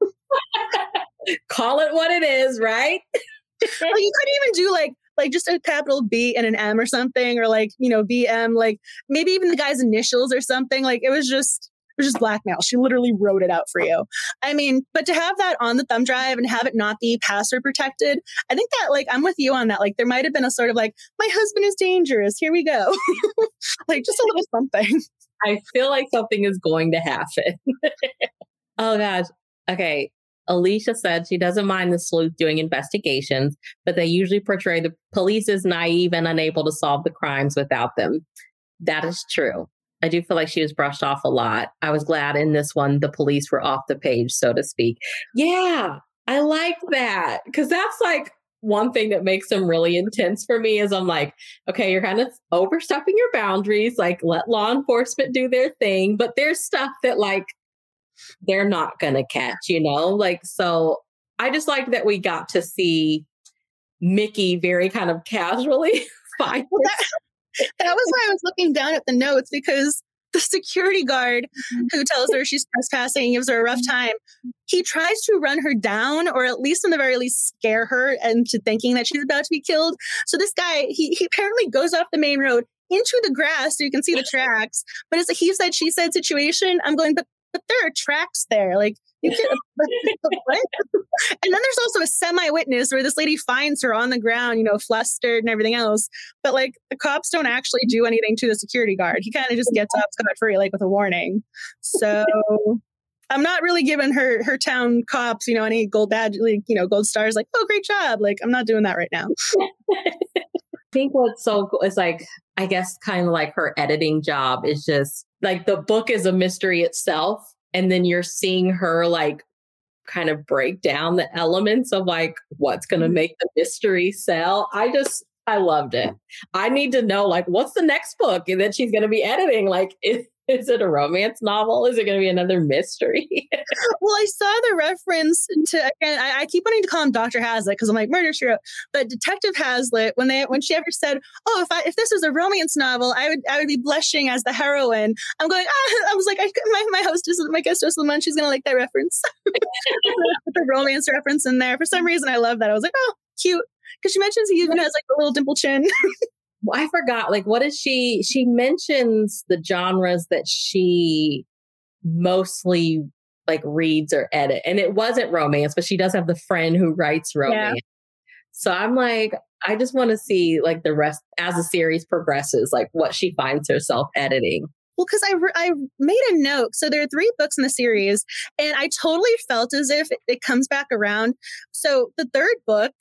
*laughs* Call it what it is, right? *laughs* like you couldn't even do like like just a capital B and an M or something, or like you know BM, like maybe even the guy's initials or something. Like it was just was just blackmail. She literally wrote it out for you. I mean, but to have that on the thumb drive and have it not be password protected, I think that like I'm with you on that. Like there might have been a sort of like my husband is dangerous. Here we go, *laughs* like just a little something. I feel like something is going to happen. *laughs* oh gosh. Okay. Alicia said she doesn't mind the sleuth doing investigations, but they usually portray the police as naive and unable to solve the crimes without them. That is true. I do feel like she was brushed off a lot. I was glad in this one the police were off the page, so to speak. Yeah, I like that because that's like one thing that makes them really intense for me is I'm like, okay, you're kind of overstepping your boundaries. Like, let law enforcement do their thing, but there's stuff that like they're not gonna catch, you know? Like, so I just like that we got to see Mikki very kind of casually *laughs* find Well, that, that was why I was looking down at the notes because the security guard mm-hmm. who tells her she's trespassing gives her a rough mm-hmm. time, he tries to run her down or at least in the very least scare her into thinking that she's about to be killed. So this guy, he, he apparently goes off the main road into the grass so you can see the tracks. But it's a he said, she said situation. I'm going, but but there are tracks there. Like you? *laughs* And then there's also a semi-witness where this lady finds her on the ground, you know, flustered and everything else. But like the cops don't actually do anything to the security guard. He kind of just gets off scot free, like with a warning. So I'm not really giving her her town cops, you know, any gold badge, like, you know, gold stars. Like, oh, great job. Like, I'm not doing that right now. *laughs* I think what's so cool is like, I guess, kind of like her editing job is just like the book is a mystery itself. And then you're seeing her like kind of break down the elements of like what's going to mm-hmm. make the mystery sell. I just, I loved it. I need to know like what's the next book and that she's going to be editing. Like, is, *laughs* Is it a romance novel? Is it going to be another mystery? *laughs* well, I saw the reference to again. I, I keep wanting to call him Doctor Hazlitt because I'm like murder she wrote, but Detective Hazlitt when they when she ever said, "Oh, if I if this was a romance novel, I would I would be blushing as the heroine." I'm going. Ah, *laughs* I was like, I, my my hostess, my guest host, the one she's gonna like that reference, the romance reference in there. For some reason, I love that. I was like, oh, cute, because she mentions he even has like a little dimple chin. I forgot, like, what is she? She mentions the genres that she mostly like reads or edit. And it wasn't romance, but she does have the friend who writes romance. Yeah. So I'm like, I just want to see like the rest as the series progresses, like what she finds herself editing. Well, because I, re- I made a note. So there are three books in the series, and I totally felt as if it comes back around. So the third book,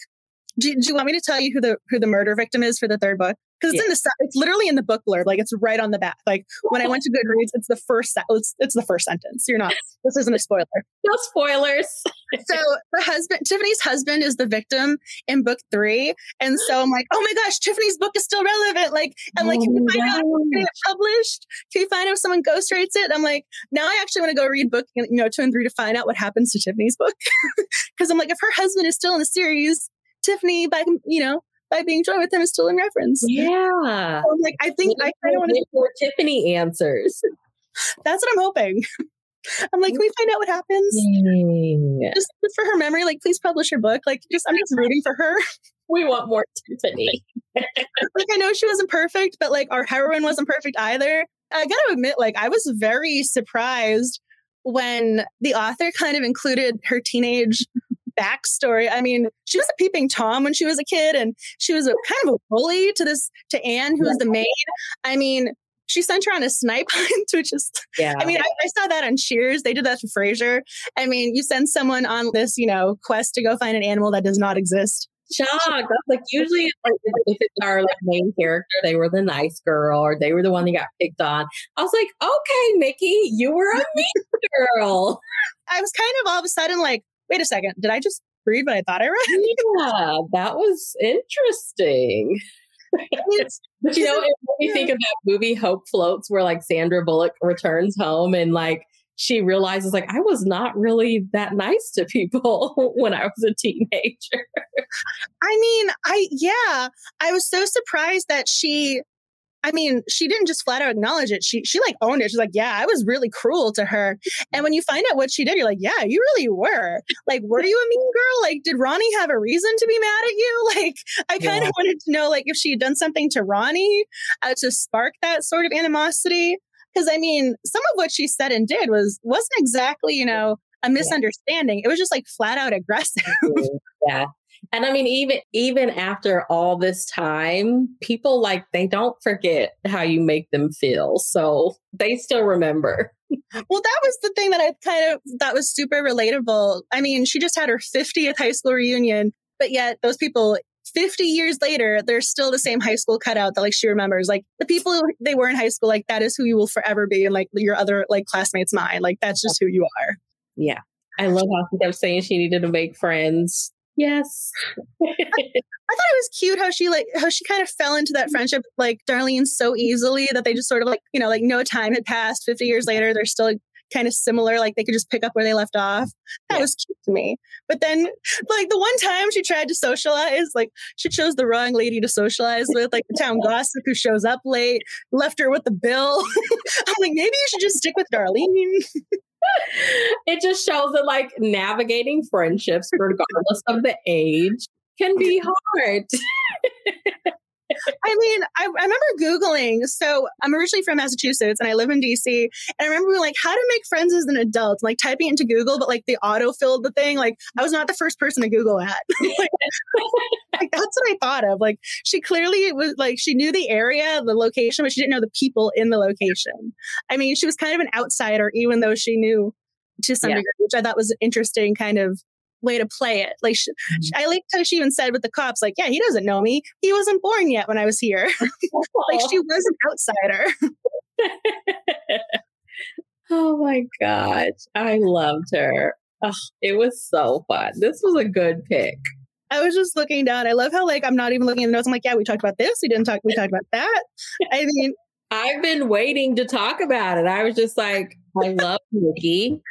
do, do, you want me to tell you who the who the murder victim is for the third book? because it's yeah. in the it's literally in the book blurb like it's right on the back like when i went to goodreads it's the first se- it's, it's the first sentence. You're not this isn't a spoiler. No spoilers. *laughs* So the husband tiffany's husband is the victim in book three and so i'm like oh my gosh tiffany's book is still relevant. Like i'm like can we find out get it oh, published? Can we find out if someone ghostwrites it? I'm like now i actually want to go read book you know two and three to find out what happens to tiffany's book. *laughs* Because i'm like if her husband is still in the series tiffany by you know by being joined with him is still in reference. Yeah. So I'm like, I think I kind of want to more Tiffany answers. *laughs* That's what I'm hoping. *laughs* I'm like, can we find out what happens? Just, just for her memory, like, please publish her book. Like, just I'm just rooting for her. *laughs* We want more Tiffany. like, I know she wasn't perfect, but like, our heroine wasn't perfect either. I gotta admit, like, I was very surprised when the author kind of included her teenage backstory. I mean, she was a peeping Tom when she was a kid, and she was a kind of a bully to this to Anne, who was the maid. I mean, she sent her on a snipe *laughs* hunt, which is, yeah. I mean, I, I, saw that on Cheers. They did that to Frasier. I mean, you send someone on this, you know, quest to go find an animal that does not exist. Shocked. Like usually, like, if it's our like main character, they were the nice girl or they were the one that got picked on. I was like, okay, Mikki, you were a mean *laughs* girl. I was kind of all of a sudden like, wait a second, did I just read what I thought I read? Yeah, that was interesting. *laughs* but you know, it made me think of that movie Hope Floats, where like Sandra Bullock returns home and like she realizes like I was not really that nice to people *laughs* when I was a teenager. I mean, I yeah, I was so surprised that she I mean, she didn't just flat out acknowledge it. She she like owned it. She's like, yeah, I was really cruel to her. And when you find out what she did, you're like, yeah, you really were. Like, were you a mean girl? Like, did Ronnie have a reason to be mad at you? *laughs* Like, I kind of yeah. wanted to know like if she had done something to Ronnie uh, to spark that sort of animosity. Because I mean, some of what she said and did was wasn't exactly, you know, a misunderstanding. It was just like flat out aggressive. yeah. And I mean, even even after all this time, people like they don't forget how you make them feel. So they still remember. Well, that was the thing that I kind of that was super relatable. I mean, she just had her 50th high school reunion, but yet those people 50 years later, they're still the same high school cutout that like she remembers. Like the people they were in high school, like that is who you will forever be, and like your other like classmates' mind. Like that's just who you are. Yeah. I love how she kept saying she needed to make friends Yes. I, I, thought it was cute how she like how she kind of fell into that friendship like Darlene so easily that they just sort of like, you know, like no time had passed. 50 years later, they're still kind of similar, like they could just pick up where they left off. That yeah. was cute to me. But then like the one time she tried to socialize, like she chose the wrong lady to socialize with, like the town *laughs* gossip who shows up late, left her with the bill. *laughs* I'm like, maybe you should just stick with Darlene. It just shows that like navigating friendships, regardless of the age, can be hard. *laughs* I mean, I, I, remember Googling. So I'm originally from Massachusetts and I live in DC. And I remember like how to make friends as an adult, like typing into Google, but like they auto filled the thing. Like I was not the first person to Google that. *laughs* like, that's what I thought of. Like she clearly was like, she knew the area, the location, but she didn't know the people in the location. I mean, she was kind of an outsider, even though she knew to some yeah. degree, which I thought was interesting kind of way to play it. Like, she, mm-hmm. I like how she even said with the cops, like, yeah, he doesn't know me. He wasn't born yet when I was here. *laughs* like, she was an outsider. *laughs* oh my gosh. I loved her. Oh, it was so fun. This was a good pick. I was just looking down. I love how like I'm not even looking at the notes. I'm like, yeah, we talked about this. We didn't talk. We *laughs* talked about that. I mean, I've been waiting to talk about it. I was just like, I love Mikki.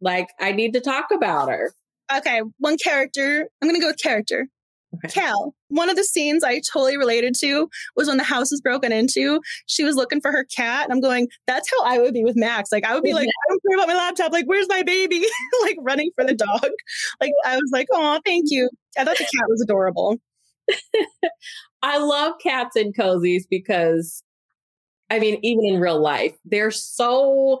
Like, I need to talk about her. Okay, one character. I'm going to go with character. Okay. Cal. One of the scenes I totally related to was when the house was broken into. She was looking for her cat, and I'm going, "That's how I would be with Max. Like I would be like, I don't care about my laptop. Like, where's my baby? *laughs* like running for the dog. Like I was like, oh, thank you. I thought the cat was adorable. *laughs* I love cats and cozies because, I mean, even in real life, they're so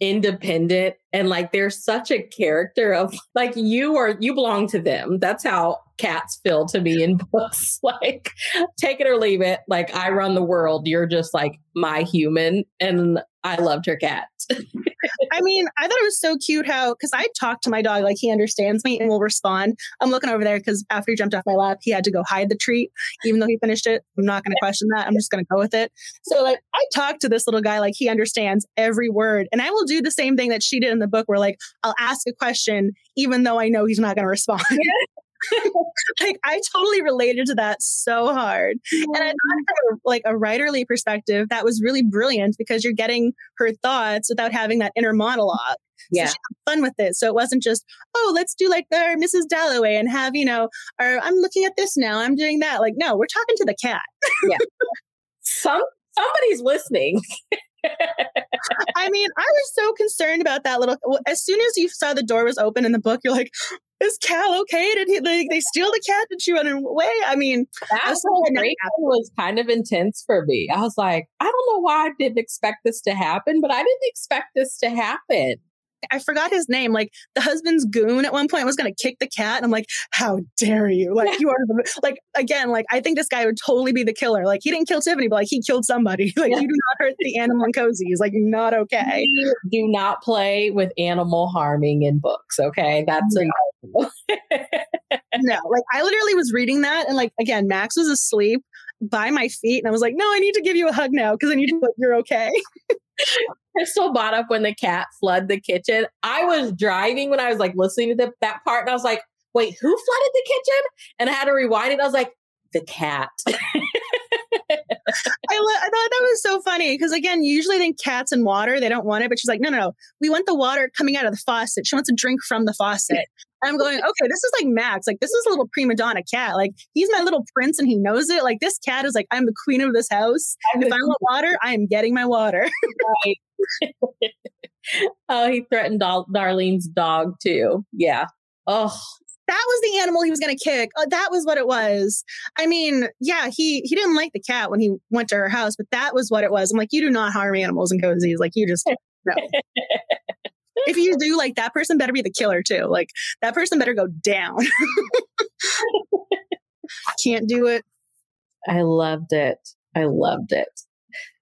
independent and like they're such a character of like you are you belong to them. That's how cats feel to me in *laughs* books. Like take it or leave it. Like i run the world. You're just like my human and I loved her cat. I mean, I thought it was so cute how, because I talk to my dog like he understands me and will respond. I'm looking over there because after he jumped off my lap, he had to go hide the treat, even though he finished it. I'm not going to question that. I'm just going to go with it. So, like, I talk to this little guy like he understands every word. And I will do the same thing that she did in the book where, like, I'll ask a question even though I know he's not going to respond. *laughs* like I totally related to that so hard. And I thought from like a writerly perspective, that was really brilliant because you're getting her thoughts without having that inner monologue. Yeah. So fun with it. So it wasn't just, oh, let's do like our Mrs. Dalloway and have, you know, or I'm looking at this now, I'm doing that. Like, no, we're talking to the cat. yeah. Some somebody's listening. I mean, I was so concerned about that little. As soon as you saw the door was open in the book, you're like, "Is Cal okay? Did he? They, they steal the cat? Did she run away?" I mean, that whole was kind of intense for me. I was like, I don't know why I didn't expect this to happen, but I didn't expect this to happen. I forgot his name. Like the husband's goon at one point was going to kick the cat. And I'm like, how dare you? Like you are the, like, again, like I think this guy would totally be the killer. Like he didn't kill Tiffany, but like he killed somebody. *laughs* Like you do not hurt the animal and cozy. He's like not okay. Do not play with animal harming in books. Okay. That's no. a no. Like I literally was reading that and like, again, Max was asleep by my feet. And I was like, no, I need to give you a hug now because I need to know you're okay. *laughs* Crystal bought up when the cat flooded the kitchen. I was driving when I was like listening to the, that part, and I was like, wait, who flooded the kitchen? And I had to rewind it. I was like, the cat. *laughs* I, lo- I thought that was so funny because again, you usually think cats and water, they don't want it, but she's like, no, no, no, we want the water coming out of the faucet. She wants to drink from the faucet. I'm going, okay, this is like Max. Like, this is a little prima donna cat. Like, he's my little prince and he knows it. Like, this cat is like, I'm the queen of this house. If I want water, I am getting my water. *laughs* right. *laughs* oh, he threatened Dar- Darlene's dog too. Yeah. Oh, that was the animal he was going to kick. Uh, that was what it was. I mean, yeah, he he didn't like the cat when he went to her house, but that was what it was. I'm like, you do not harm animals and cozies. Like, you just *laughs* no. If you do, like that person better be the killer too. Like that person better go down. *laughs* Can't do it. I loved it. I loved it.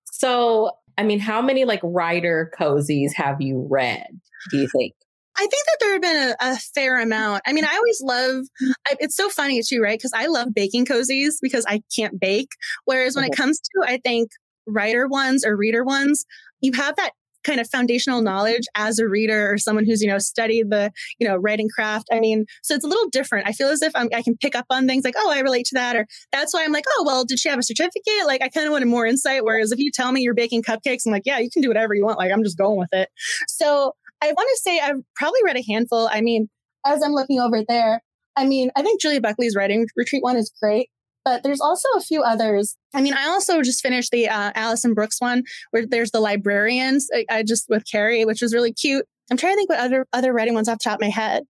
So, I mean, how many like writer cozies have you read? Do you think? I think that there have been a, a, fair amount. I mean, I always love, I, it's so funny too, right? Because I love baking cozies because I can't bake. Whereas when it comes to, I think, writer ones or reader ones, you have that kind of foundational knowledge as a reader or someone who's you know studied the you know writing craft. I mean so it's a little different. I feel as if I'm, i can pick up on things like oh i relate to that or that's why i'm like oh well did she have a certificate? Like i kind of wanted more insight whereas if you tell me you're baking cupcakes i'm like yeah you can do whatever you want. Like i'm just going with it. So i want to say i've probably read a handful. I mean as i'm looking over there I mean, I think Julia Buckley's writing retreat one is great but there's also a few others. I mean, I also just finished the uh, Allison Brook's one where there's the librarians. I, I just with Carrie, which was really cute. I'm trying to think what other other writing ones off the top of my head.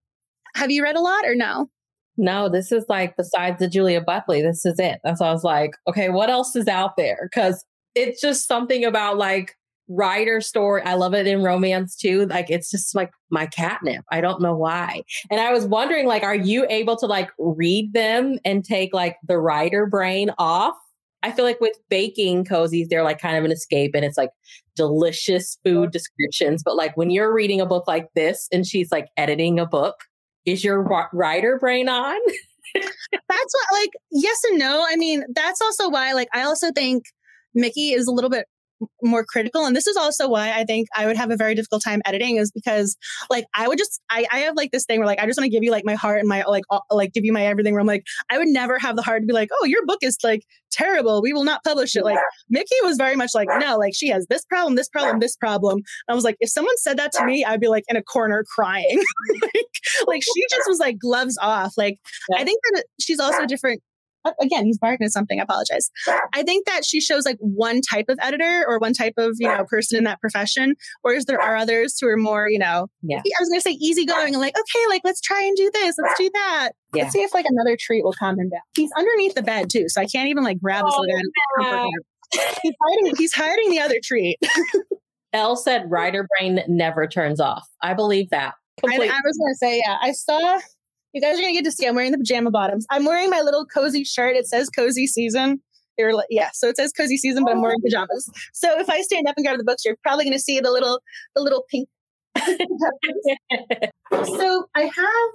Have you read a lot or no? No, this is like besides the Julia Buckley, this is it. That's why I was like, okay, what else is out there? Because it's just something about like writer story. I love it in romance too. Like it's just like my catnip. I don't know why. And I was wondering, like, are you able to like read them and take like the writer brain off? I feel like with baking cozies, they're like kind of an escape and it's like delicious food descriptions. But like when you're reading a book like this and she's like editing a book, is your writer brain on? *laughs* that's what, like, yes and no. I mean, that's also why, like, I also think Mikki is a little bit more critical. And this is also why I think I would have a very difficult time editing is because like I would just, I, I have like this thing where like, I just want to give you like my heart and my like, all, like give you my everything where I'm like, I would never have the heart to be like, oh, your book is like terrible. We will not publish it. Like Mikki was very much like, no, like she has this problem, this problem, this problem. I was like, if someone said that to me, I'd be like in a corner crying. *laughs* like, like she just was like gloves off. Like. I think that she's also different Uh, again, he's barking at something. I apologize. I think that she shows like one type of editor or one type of, you know, person in that profession, whereas there are others who are more, you know, yeah. I was going to say easygoing and like, okay, like let's try and do this. Let's do that. Yeah. Let's see if like another treat will calm him down. He's underneath the bed too. So I can't even like grab oh, this little He's hiding, he's hiding the other treat. *laughs* Elle said writer brain never turns off. I believe that. I, I, was going to say, yeah, I saw you guys are gonna get to see. I'm wearing the pajama bottoms. I'm wearing my little cozy shirt. It says cozy season. You're like, yeah, so it says cozy season, but I'm wearing oh. pajamas. So if I stand up and grab the books, you're probably gonna see the little the little pink. *laughs* so I have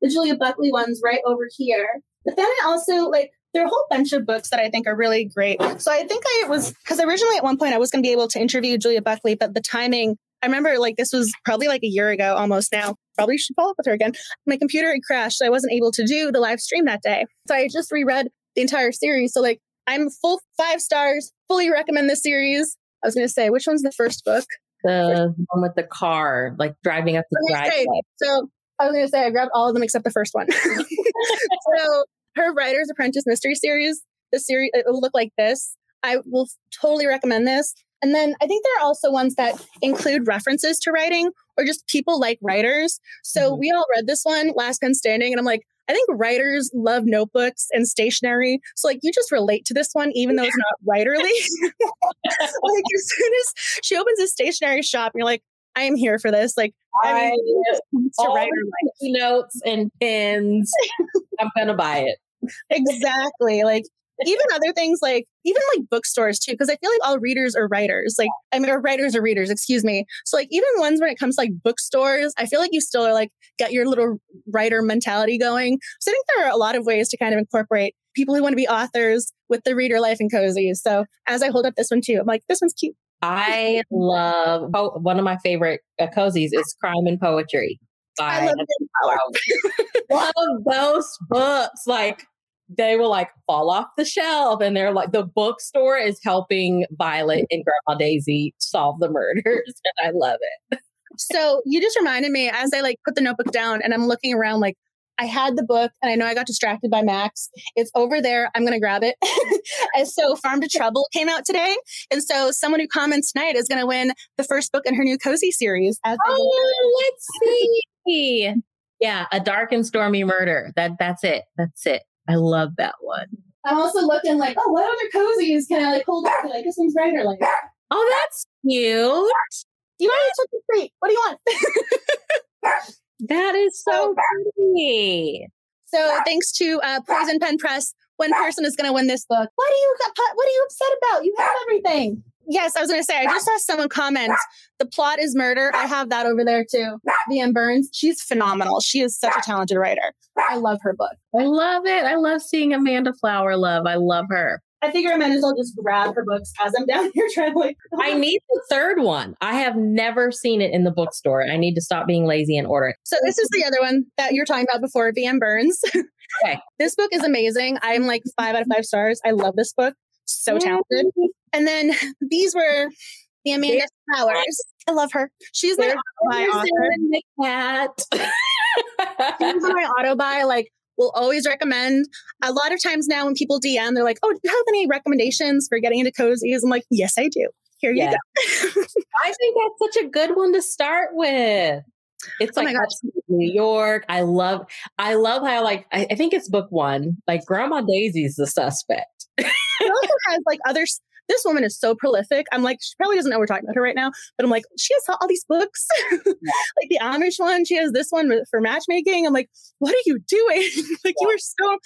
the Julia Buckley ones right over here. But then I also like there are a whole bunch of books that I think are really great. So I think I was because originally at one point I was going to be able to interview Julia Buckley, but the timing I remember like this was probably like a year ago almost now. Probably should follow up with her again. My computer had crashed, so I wasn't able to do the live stream that day. So I just reread the entire series. So like I'm full five stars, fully recommend this series. I was gonna say, which one's the first book? The one with the car, like driving up the driveway. So I was gonna say I grabbed all of them except the first one. *laughs* so her Writer's Apprentice mystery series, the series it will look like this. I will totally recommend this. And then I think there are also ones that include references to writing or just people like writers. So mm-hmm. we all read this one, Last Pen Standing, and I'm like, I think writers love notebooks and stationery. So like you just relate to this one, even though it's not writerly. *laughs* like as soon as she opens a stationery shop, you're like, I am here for this. Like I, I mean, all notes and pins. *laughs* I'm gonna buy it. Exactly. Like even other things like even like bookstores too because i feel like all readers are writers like i mean or writers are readers excuse me. So like even ones when it comes to like bookstores i feel like you still are like got your little writer mentality going. So i think there are a lot of ways to kind of incorporate people who want to be authors with the reader life and cozy. So as i hold up this one too i'm like this one's cute. I love oh, one of my favorite uh, cozies is crime and poetry I love, love those books like they will like fall off the shelf and they're like the bookstore is helping Violet and Grandma Daisy solve the murders *laughs* and I love it. So you just reminded me as I like put the notebook down and I'm looking around like I had the book and I know I got distracted by Max. It's over there. I'm going to grab it. *laughs* and so Farm to Trouble came out today. And so someone who comments tonight is going to win the first book in her new Cozy series. oh, let's see. Yeah, A Dark and Stormy Murder. That That's it. That's it. I love that one. I'm also looking like, oh, what other cozies can I like hold up to? Like this one's brighter like. Oh, that's cute. Do you want to took the treat. What do you want? *laughs* that is so pretty. So thanks to uh, Poison Pen Press, one person is going to win this book. What are you? What are you upset about? You have everything. Yes, I was going to say, I just saw someone comment, the plot is murder. I have that over there too. V.M. Burns, she's phenomenal. She is such a talented writer. I love her book. I love it. I love seeing Amanda Flower love. I love her. I figure I might as well just grab her books as I'm down here traveling. I need the third one. I have never seen it in the bookstore. I need to stop being lazy and order it. So this is the other one that you're talking about before, V.M. Burns. Okay. *laughs* this book is amazing. I'm like five out of five stars. I love this book. So talented. Mm-hmm. And then *laughs* these were the Amanda Flowers. I love her. She's my auto buy author. The cat. *laughs* She's my auto buy. Like, will always recommend. A lot of times now, when people DM, they're like, "Oh, do you have any recommendations for getting into cozies?" I'm like, "Yes, I do. Here you go." *laughs* I think that's such a good one to start with. It's oh like New York. I love, I love how like I, I think it's book one. Like Grandma Daisy's the suspect. Also has like other this woman is so prolific. I'm like, she probably doesn't know we're talking about her right now, but I'm like, she has all these books, *laughs* like the Amish one. She has this one for matchmaking. I'm like, what are you doing? *laughs* like, yeah. you are so,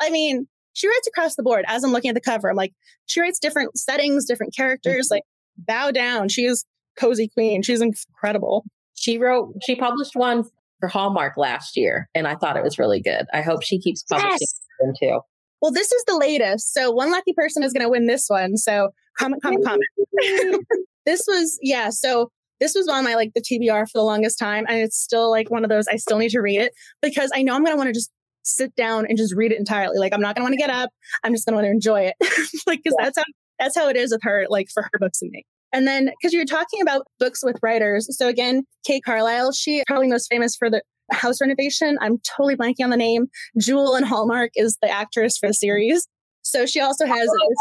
I mean, she writes across the board as I'm looking at the cover. I'm like, she writes different settings, different characters, mm-hmm. like, bow down. She is cozy queen. She's incredible. She wrote, she published one for Hallmark last year, and I thought it was really good. I hope she keeps publishing yes. them too. Well, this is the latest. So one lucky person is going to win this one. So comment, comment, comment. *laughs* this was, yeah. So this was on my like the TBR for the longest time. And it's still like one of those, I still need to read it because I know I'm going to want to just sit down and just read it entirely. Like I'm not going to want to get up. I'm just going to want to enjoy it. *laughs* like, cause yeah. that's how, that's how it is with her, like for her books and me. And then, because you're talking about books with writers. So again, Kate Carlisle, she probably most famous for the house renovation. I'm totally blanking on the name. Jewel and Hallmark is the actress for the series. So she also has oh,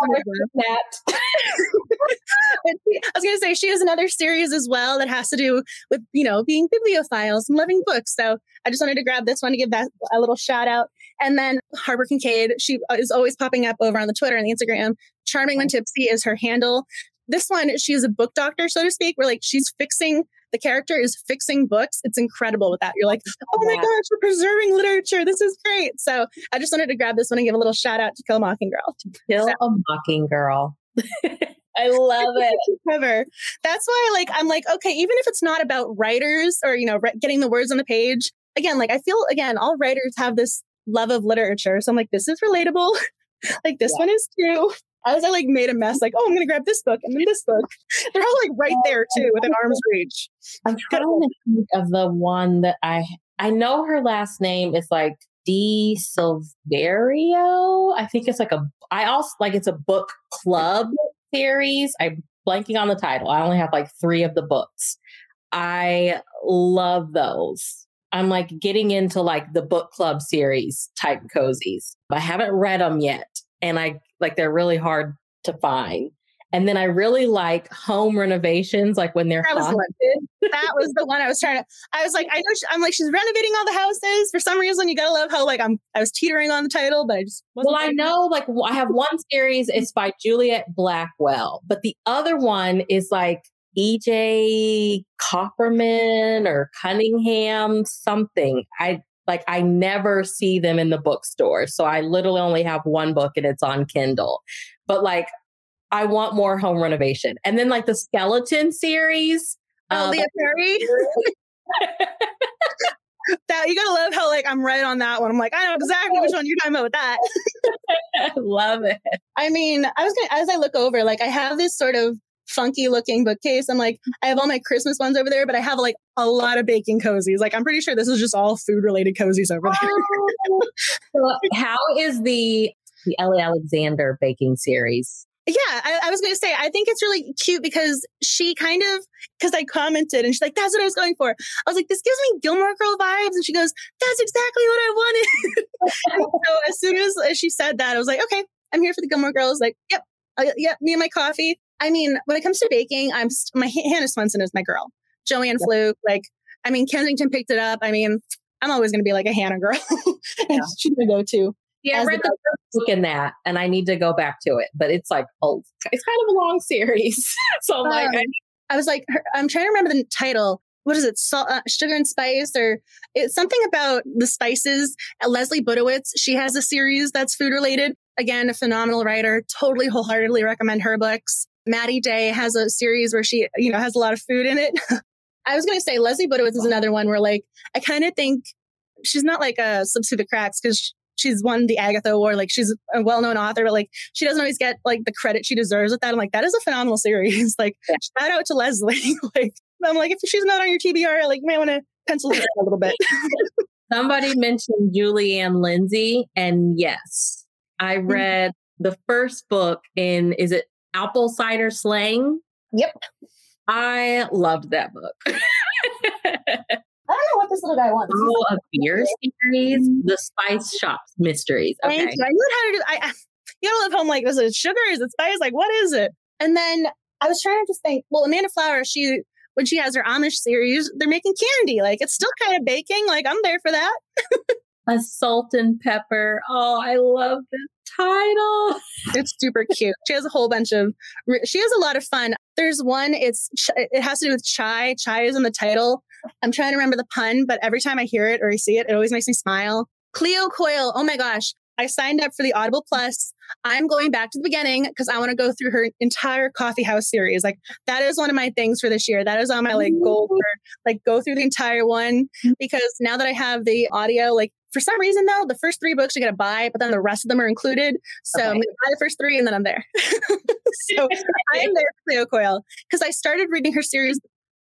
that. *laughs* I was going to say she has another series as well that has to do with you know being bibliophiles and loving books. So I just wanted to grab this one to give that a little shout out. And then Harper Kincaid, she uh, is always popping up over on the Twitter and the Instagram. Charming when tipsy is her handle. This one, she is a book doctor, so to speak, where like she's fixing the character is fixing books. It's incredible with that. You're like, oh my gosh, we're preserving literature. This is great. So I just wanted to grab this one and give a little shout out to Kill a Mockinggirl. Kill so. a Mockinggirl. *laughs* I love it. *laughs* Cover. That's why, like, I'm like, okay, even if it's not about writers or you know getting the words on the page, again, like I feel again, all writers have this love of literature. So I'm like, this is relatable. *laughs* like this yeah. one is too. As I like made a mess, like, oh, I'm gonna grab this book and then this book. They're all like right there *laughs* too, within arm's reach. I'm trying to think of the one that I I know her last name is like DiSilverio. I think it's like a I also like it's a book club series. I'm blanking on the title. I only have like three of the books. I love those. I'm like getting into like the book club series type cozies. I haven't read them yet. And I like they're really hard to find. And then I really like home renovations, like when they're that was, that was the one I was trying to. I was like, I know she, I'm like she's renovating all the houses for some reason. You gotta love how like I'm. I was teetering on the title, but I just well, I know like I have one series. It's by Juliet Blackwell, but the other one is like EJ Copperman or Cunningham something. I like I never see them in the bookstore. So I literally only have one book and it's on Kindle. But like I want more home renovation. And then like the skeleton series. Oh, um, Leigh Perry. *laughs* that you gotta love how like I'm right on that one. I'm like, I know exactly which one you're talking about with that. *laughs* love it. I mean, I was gonna as I look over, like I have this sort of funky looking bookcase. I'm like, I have all my Christmas ones over there, but I have like a lot of baking cozies. Like I'm pretty sure this is just all food related cozies over there. *laughs* so how is the the Ellie Alexander baking series? Yeah, I, I was going to say, I think it's really cute because she kind of, because I commented and she's like, that's what I was going for. I was like, this gives me Gilmore Girl vibes. And she goes, that's exactly what I wanted. *laughs* so as soon as, she said that, I was like, okay, I'm here for the Gilmore Girls. Like, yep, uh, yep, me and my coffee. I mean, when it comes to baking, I'm my Hannah Swensen is my girl. Joanne yep. Fluke, like, I mean, Kensington picked it up. I mean, I'm always going to be like a Hannah girl. *laughs* yeah. She's to go-to. Yeah, I read the first *laughs* book in that, and I need to go back to it. But it's like oh, it's kind of a long series, *laughs* so I'm um, like, I, I, was like, I'm trying to remember the title. What is it? Salt, uh, sugar and spice, or it's something about the spices. Uh, Leslie Budowitz, she has a series that's food related. Again, a phenomenal writer. Totally wholeheartedly recommend her books. Maddie Day has a series where she, you know, has a lot of food in it. *laughs* I was going to say Leslie Budowitz is another one where, like, I kind of think she's not like a slips through the cracks because she's won the Agatha Award. Like she's a well-known author, but like she doesn't always get like the credit she deserves with that. I'm like, that is a phenomenal series. *laughs* like yeah. shout out to Leslie. *laughs* like I'm like, if she's not on your TBR, like you might want to pencil it a little bit. Somebody mentioned Julie Anne Lindsey, and yes, I mm-hmm. read the first book in is it Apple Cider Slaying? Yep. I loved that book. *laughs* I don't know what this little guy wants. Oh, a beer series, the Spice Shops Mysteries. Okay. Thank you. I knew how to do. I, I you know, live home like, is it sugar? Is it spice? Like, what is it? And then I was trying to just think. Well, Amanda Flower, she when she has her Amish series, they're making candy. Like, it's still kind of baking. Like, I'm there for that. *laughs* a salt and pepper. Oh, I love this title. It's super cute. She has a whole bunch of. She has a lot of fun. There's one. It's it has to do with chai. Chai is in the title. I'm trying to remember the pun, but every time I hear it or I see it, it always makes me smile. Cleo Coyle. Oh my gosh. I signed up for the Audible Plus. I'm going back to the beginning because I want to go through her entire coffee house series. Like that is one of my things for this year. That is on my like goal for like go through the entire one mm. because now that I have the audio, like For some reason, though, the first three books you got to buy, but then the rest of them are included. So okay. I'm going to buy the first three and then I'm there. *laughs* so I am there for Cleo Coyle because I started reading her series,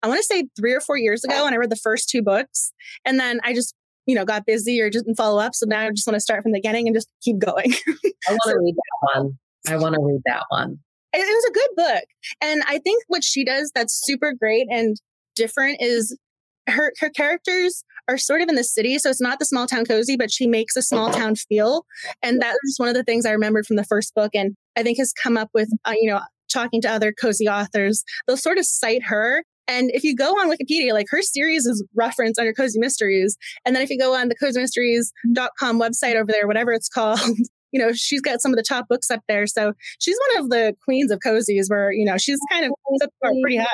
I want to say three or four years ago, and I read the first two books. And then I just, you know, got busy or didn't follow up. So now I just want to start from the beginning and just keep going. *laughs* I want to so, read that one. I want to read that one. It was a good book. And I think what she does that's super great and different is her her characters are sort of in the city, so it's not the small town cozy, but she makes a small town feel, and that was one of the things I remembered from the first book, and I think has come up with uh, you know talking to other cozy authors. They'll sort of cite her and if you go on Wikipedia, like her series is referenced under Cozy Mysteries. And then if you go on the cozymysteries.com website over there, whatever it's *laughs* called, you know, she's got some of the top books up there. So she's one of the queens of cozies where, you know, she's kind of pretty high.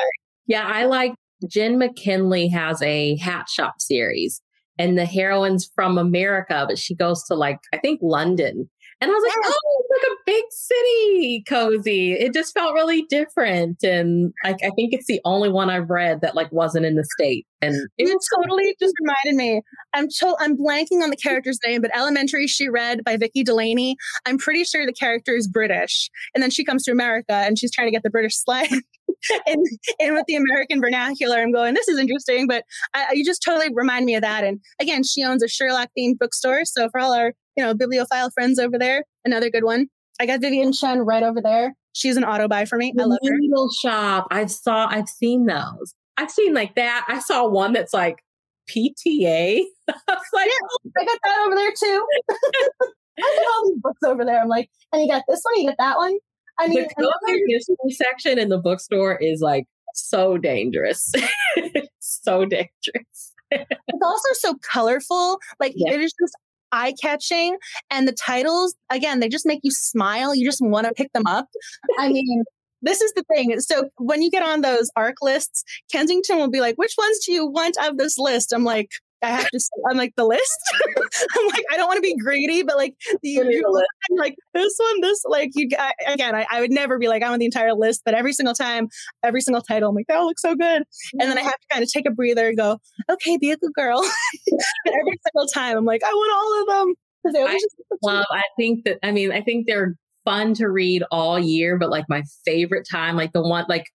Yeah, I like Jenn McKinlay has a hat shop series and the heroine's from America, but she goes to like, I think London. And I was like, oh, it's like a big city cozy. It just felt really different. And I, I think it's the only one I've read that like wasn't in the state. And it you totally just reminded me. I'm to- I'm blanking on the character's name, but Elementary she read by Vicki Delany. I'm pretty sure the character is British. And then she comes to America and she's trying to get the British *laughs* slang. *laughs* and, and with the American vernacular, I'm going, this is interesting, but I, you just totally remind me of that. And again, she owns a Sherlock themed bookstore. So for all our, you know, bibliophile friends over there, another good one. I got Vivien Chien right over there. She's an auto buy for me. The I love her. Needle shop. I saw, I've seen those. I've seen like that. I saw one that's like PTA. *laughs* I like, yeah, oh. I got that over there too. *laughs* I got all these books over there. I'm like, and you got this one, you got that one. I mean, the another- history section in the bookstore is like so dangerous. *laughs* so dangerous. it's also so colorful. Like yeah. it is just eye catching. And the titles, again, they just make you smile. You just want to pick them up. I mean, this is the thing. So when you get on those ARC lists, Kensington will be like, which ones do you want of this list? I'm like, I have to I'm like the list. *laughs* I'm like, I don't want to be greedy, but like the you, like this one, this like you I, again, I, I, would never be like, I want the entire list, but every single time, every single title, I'm like, that looks so good. And then I have to kind of take a breather and go, okay, be a good girl. *laughs* every single time, I'm like, I want all of them. I love, I think that, I mean, I think they're fun to read all year, but like my favorite time, like the one, like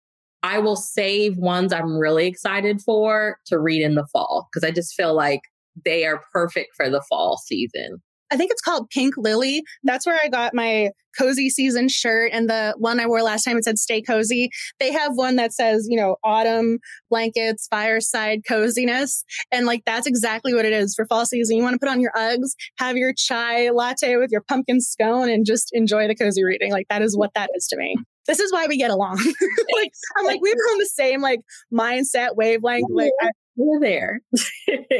I will save ones I'm really excited for to read in the fall because I just feel like they are perfect for the fall season. I think it's called Pink Lily. That's where I got my cozy season shirt. And the one I wore last time, it said stay cozy. They have one that says, you know, autumn blankets, fireside coziness. And like, that's exactly what it is for fall season. You want to put on your Uggs, have your chai latte with your pumpkin scone and just enjoy the cozy reading. Like, that is what that is to me this is why we get along. *laughs* like I'm like we're on the same like mindset wavelength. Like I, we're there.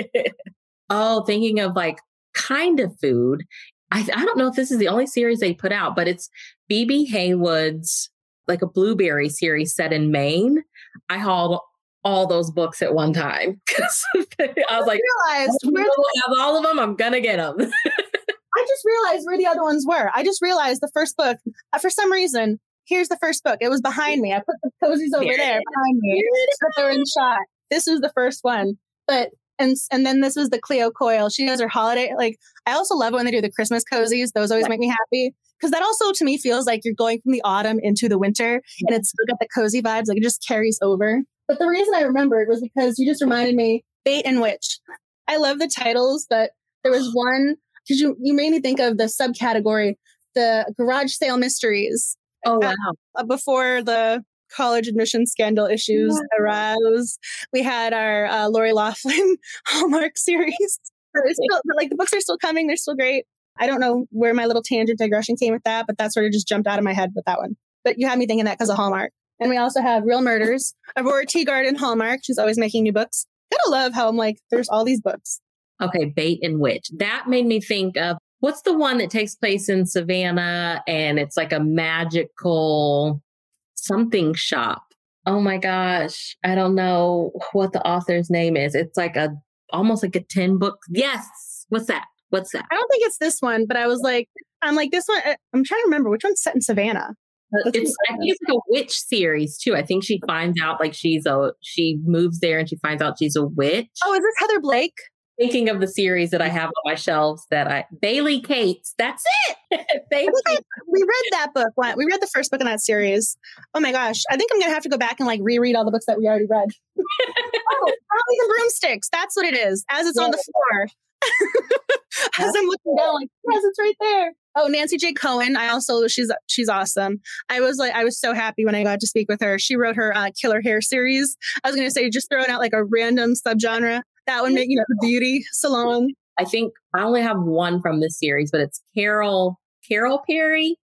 *laughs* oh, thinking of like kind of food. I, I don't know if this is the only series they put out, but it's BB Haywood's like a blueberry series set in Maine. I hauled all those books at one time *laughs* because I was like, realized I have all of them. I'm gonna get them. I just realized where the other ones were. I just realized the first book, uh, for some reason, here's the first book. It was behind me. I put the cozies over there behind me, but they were in shot. This was the first one, but and and then this was the Cleo Coyle. She does her holiday. Like I also love when they do the Christmas cozies. Those always make me happy because that also to me feels like you're going from the autumn into the winter, and it's still got the cozy vibes. Like it just carries over. But the reason I remembered was because you just reminded me Bait and Witch. I love the titles, but there was *gasps* one because you you made me think of the subcategory, the garage sale mysteries. Oh wow! Uh, before the college admission scandal issues arose, we had our uh, Lori Loughlin *laughs* Hallmark series. Still, like the books are still coming; they're still great. I don't know where my little tangent digression came with that, but that sort of just jumped out of my head with that one. But you had me thinking that because of Hallmark. And we also have Real Murders, Aurora Teagarden Hallmark. She's always making new books. Gotta love how I'm like, there's all these books. Okay, Bait and Witch. That made me think of What's the one that takes place in Savannah and it's like a magical something shop? Oh my gosh. I don't know what the author's name is. It's like a almost like a 10 book. Yes. What's that? What's that? I don't think it's this one, but I was like, I'm like, this one, I'm trying to remember which one's set in Savannah. Uh, it's I think it's like a witch series too. I think she finds out like she's a she moves there and she finds out she's a witch. Oh, is this Heather Blake? Thinking of the series that I have on my shelves that I Bailey Cates. That's it. *laughs* You. We read that book. We read the first book in that series. Oh my gosh. I think I'm gonna have to go back and like reread all the books that we already read. *laughs* oh, and broomsticks. That's what it is. As it's yeah. on the floor. *laughs* As I'm looking down, like, yes, it's right there. Oh, Nancy J. Cohen. I also she's she's awesome. I was like I was so happy when I got to speak with her. She wrote her uh, Killer Hair series. I was going to say just throwing out like a random subgenre that make you know the beauty salon. I think I only have one from this series, but it's Carol Carol Perry,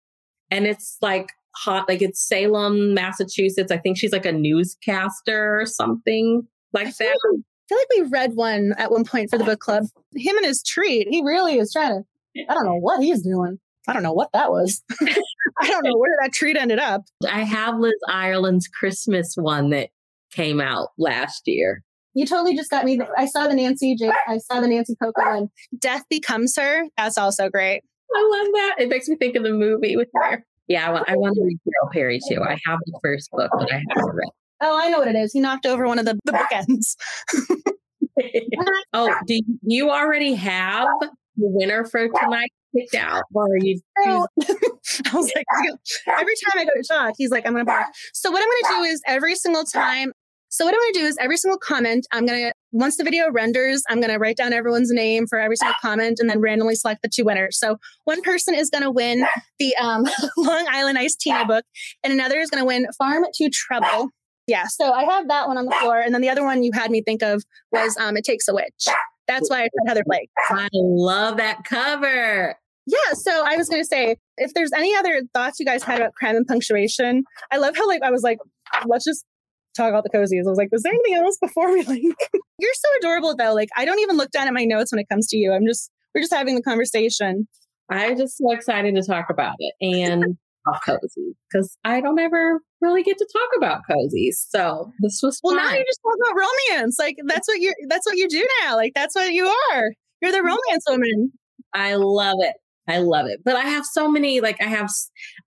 and it's like hot like it's Salem, Massachusetts. I think she's like a newscaster or something like that. Like, I feel like we read one at one point for the book club. Him and his treat. He really is trying to I don't know what he's doing. I don't know what that was. *laughs* I don't know where that treat ended up. I have Liz Ireland's Christmas one that came out last year. You totally just got me. I saw the Nancy J. I saw the Nancy Coco one. Death Becomes Her. That's also great. I love that. It makes me think of the movie with her. Yeah, I want, I want to read Carol Perry too. I have the first book, but I haven't read. Oh, I know what it is. He knocked over one of the, the bookends. *laughs* oh, do you already have the winner for tonight picked out? Or are you? *laughs* I was like, *laughs* every time I go to talk, he's like, I'm going to buy. So what I'm going to do is every single time. So what I'm going to do is every single comment, I'm going to once the video renders, I'm going to write down everyone's name for every single comment and then randomly select the two winners. So one person is going to win the um, *laughs* Long Island Iced Tina book, and another is going to win Farm to Trouble. Yeah, so I have that one on the floor, and then the other one you had me think of was um, It Takes a Witch. That's why I said Heather Blake. I love that cover. Yeah. So I was going to say, if there's any other thoughts you guys had about crime and punctuation, I love how like I was like, let's just talk about the cozies. I was like, was there anything else before we like? *laughs* You're so adorable though. Like I don't even look down at my notes when it comes to you. I'm just we're just having the conversation. I'm just so excited to talk about it and *laughs* cozy because I don't ever really get to talk about cozies. So this was well. Fun. Now you just talk about romance. Like that's what you that's what you do now. Like that's what you are. You're the mm-hmm. romance woman. I love it. I love it. But I have so many, like, I have,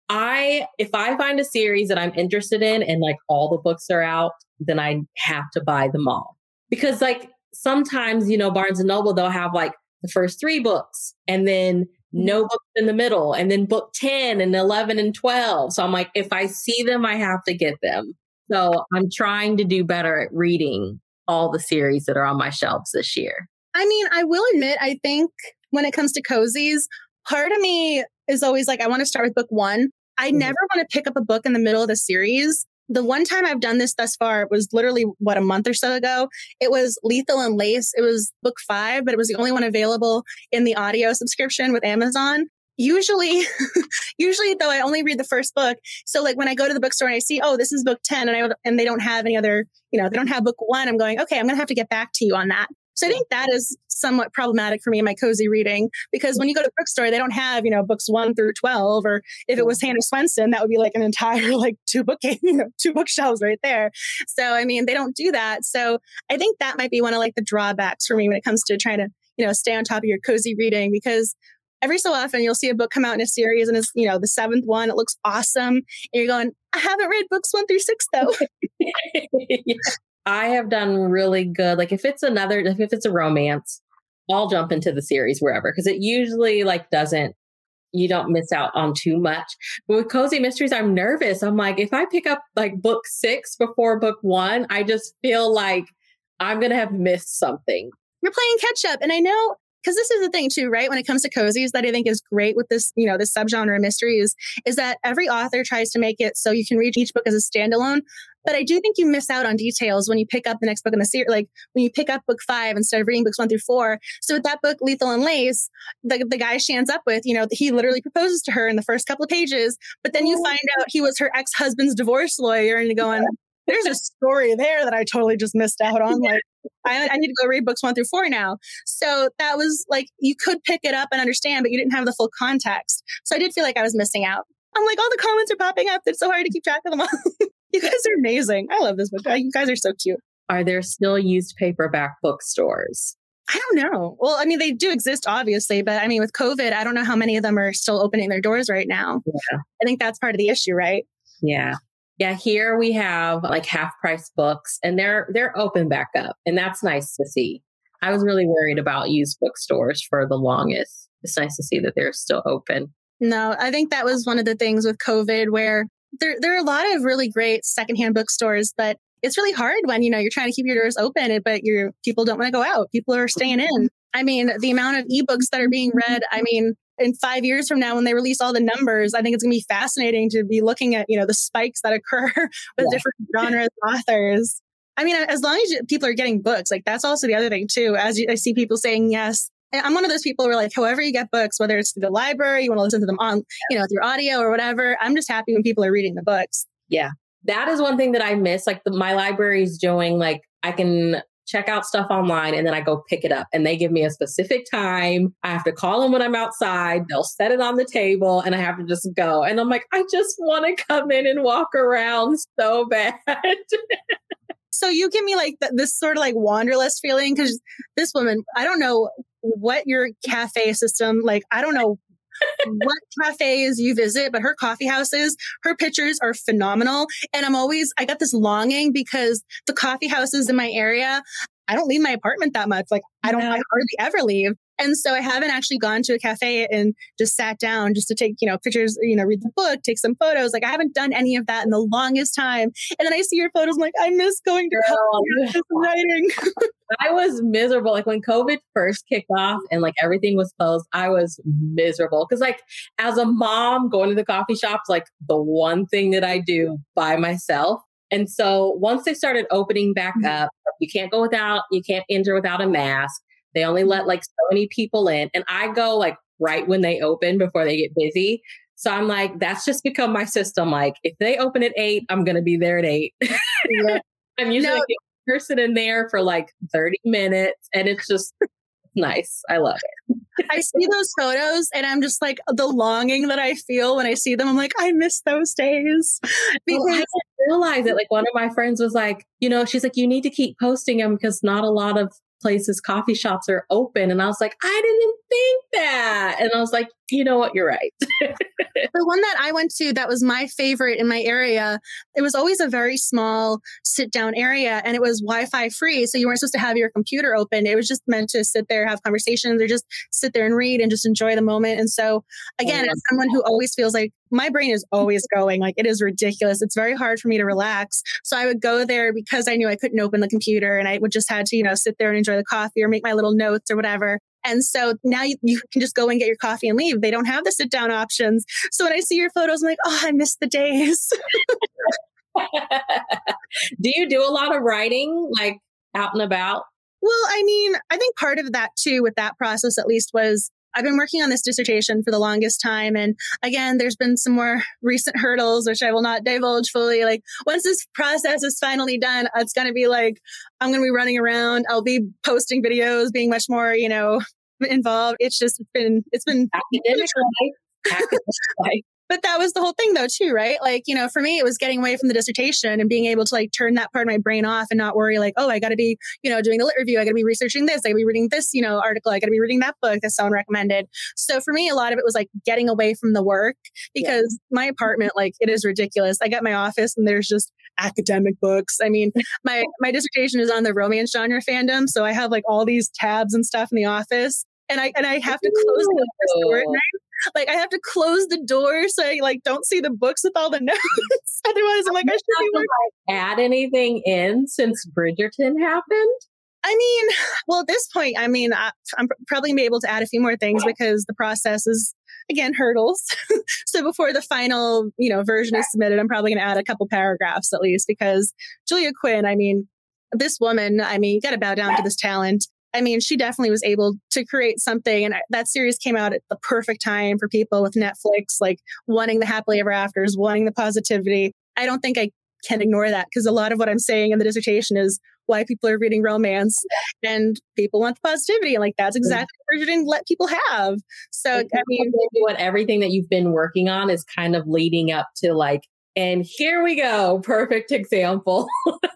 I, if I find a series that I'm interested in and like all the books are out, then I have to buy them all. Because, like, sometimes, you know, Barnes and Noble, they'll have like the first three books and then no mm-hmm. books in the middle and then book 10 and 11 and 12. So I'm like, if I see them, I have to get them. So I'm trying to do better at reading all the series that are on my shelves this year. I mean, I will admit, I think when it comes to cozies, part of me is always like, I want to start with book one. I mm-hmm. never want to pick up a book in the middle of the series. The one time I've done this thus far was literally what a month or so ago. It was Lethal and Lace. It was book five, but it was the only one available in the audio subscription with Amazon. Usually, *laughs* usually though, I only read the first book. So like when I go to the bookstore and I see, oh, this is book 10 and I, and they don't have any other, you know, they don't have book one, I'm going, okay, I'm going to have to get back to you on that. So I think that is somewhat problematic for me in my cozy reading because when you go to the bookstore, they don't have, you know, books one through 12. Or if it was Hannah Swensen, that would be like an entire, *laughs* like two book, you know, two bookshelves right there. So, I mean, they don't do that. So I think that might be one of like the drawbacks for me when it comes to trying to, you know, stay on top of your cozy reading because every so often you'll see a book come out in a series and it's, you know, the seventh one, it looks awesome. And you're going, I haven't read books one through six though. *laughs* yeah. I have done really good. Like if it's another, if it's a romance, I'll jump into the series wherever because it usually like doesn't. You don't miss out on too much. But with cozy mysteries, I'm nervous. I'm like, if I pick up like book six before book one, I just feel like I'm gonna have missed something. You're playing catch up, and I know because this is the thing too, right? When it comes to cozies, that I think is great with this, you know, this subgenre mysteries is that every author tries to make it so you can read each book as a standalone. But I do think you miss out on details when you pick up the next book in the series, like when you pick up book five instead of reading books one through four. So with that book, Lethal and Lace, the, the guy she ends up with, you know, he literally proposes to her in the first couple of pages, but then you oh. find out he was her ex-husband's divorce lawyer and you're going, there's a story there that I totally just missed out on. Like, I, I, need to go read books one through four now. So that was like, you could pick it up and understand, but you didn't have the full context. So I did feel like I was missing out. I'm like, all the comments are popping up. It's so hard to keep track of them all. *laughs* You guys are amazing. I love this book. You guys are so cute. Are there still used paperback bookstores? I don't know. Well, I mean, they do exist, obviously, but I mean, with COVID, I don't know how many of them are still opening their doors right now. Yeah. I think that's part of the issue, right? Yeah. Yeah, here we have like half price books and they're they're open back up and that's nice to see. I was really worried about used bookstores for the longest. It's nice to see that they're still open. No, I think that was one of the things with COVID where there, there are a lot of really great secondhand bookstores, but it's really hard when, you know, you're trying to keep your doors open, but your people don't want to go out. People are staying in. I mean, the amount of ebooks that are being read, I mean, in five years from now, when they release all the numbers, I think it's going to be fascinating to be looking at, you know, the spikes that occur *laughs* with yeah. different genres authors. I mean, as long as people are getting books, like that's also the other thing too. As you, I see people saying yes, I'm one of those people where like, however you get books, whether it's through the library, you want to listen to them on, you know, through audio or whatever. I'm just happy when people are reading the books. Yeah, that is one thing that I miss. Like the, my library is doing, like I can check out stuff online and then I go pick it up and they give me a specific time. I have to call them when I'm outside. They'll set it on the table and I have to just go. And I'm like, I just want to come in and walk around so bad. *laughs* so you give me like th- this sort of like wanderlust feeling because this woman, I don't know what your cafe system, like, I don't know what cafes you visit, but her coffee houses, her pictures are phenomenal. And I'm always, I got this longing because the coffee houses in my area, I don't leave my apartment that much. Like I don't, I hardly ever leave. And so I haven't actually gone to a cafe and just sat down just to take, you know, pictures, you know, read the book, take some photos. Like I haven't done any of that in the longest time. And then I see your photos, I'm like, I miss going to Girl, writing. *laughs* I was miserable. Like when COVID first kicked off and like everything was closed, I was miserable. Cause like as a mom going to the coffee shops, like the one thing that I do by myself. And so once they started opening back mm-hmm. up, you can't go without, you can't enter without a mask. They only let mm-hmm. like so many people in. And I go like right when they open before they get busy. So I'm like, that's just become my system. Like, if they open at eight, I'm going to be there at eight. Yeah. *laughs* I'm usually no. Person in there for like 30 minutes. And it's just nice. I love it. I see those photos and I'm just like the longing that I feel when I see them. I'm like, I miss those days. Because well, I realize it. Like one of my friends was like, you know, she's like, you need to keep posting them because not a lot of places, coffee shops are open. And I was like, I didn't think that. And I was like, you know what? You're right. *laughs* the one that I went to that was my favorite in my area, it was always a very small sit down area and it was Wi Fi free. So you weren't supposed to have your computer open. It was just meant to sit there, have conversations, or just sit there and read and just enjoy the moment. And so, oh, again, oh, as someone who always feels like my brain is always going, like it is ridiculous. It's very hard for me to relax. So I would go there because I knew I couldn't open the computer and I would just had to, you know, sit there and enjoy the coffee or make my little notes or whatever. And so now you, you, can just go and get your coffee and leave. They don't have the sit down options. So when I see your photos, I'm like, oh, I miss the days. *laughs* do you do a lot of writing like out and about? Well, I mean, I think part of that too, with that process at least, was I've been working on this dissertation for the longest time. And again, there's been some more recent hurdles, which I will not divulge fully. Like once this process is finally done, it's going to be like, I'm going to be running around. I'll be posting videos, being much more, you know, involved. It's just been, it's been academic *laughs* life. Academic *laughs* life but that was the whole thing though too right? Like you know for me it was getting away from the dissertation and being able to like turn that part of my brain off and not worry like oh i gotta be you know doing the lit review. I gotta be researching this. I gotta be reading this you know article. I gotta be reading that book that someone recommended. So for me a lot of it was like getting away from the work because yeah. my apartment like it is ridiculous. I got my office and there's just academic books. I mean *laughs* my my dissertation is on the romance genre fandom so i have like all these tabs and stuff in the office and I and I have to close the door at night like I have to close the door so I like don't see the books with all the *laughs* notes. Otherwise, I'm like, I should be add anything in since Bridgerton happened. I mean, well, at this point, I mean, I, am probably gonna be able to add a few more things because the process is again hurdles. *laughs* so before the final, you know, version is submitted, I'm probably gonna add a couple paragraphs at least because Julia Quinn, I mean, this woman, I mean, you got to bow down to this talent. I mean, she definitely was able to create something. And that series came out at the perfect time for people with Netflix, like wanting the happily ever afters, wanting the positivity. I don't think I can ignore that because a lot of what I'm saying in the dissertation is why people are reading romance and people want the positivity. And like, that's mm-hmm. exactly what you didn't let people have. So, I mean, what everything that you've been working on is kind of leading up to like, and here we go. Perfect example. *laughs*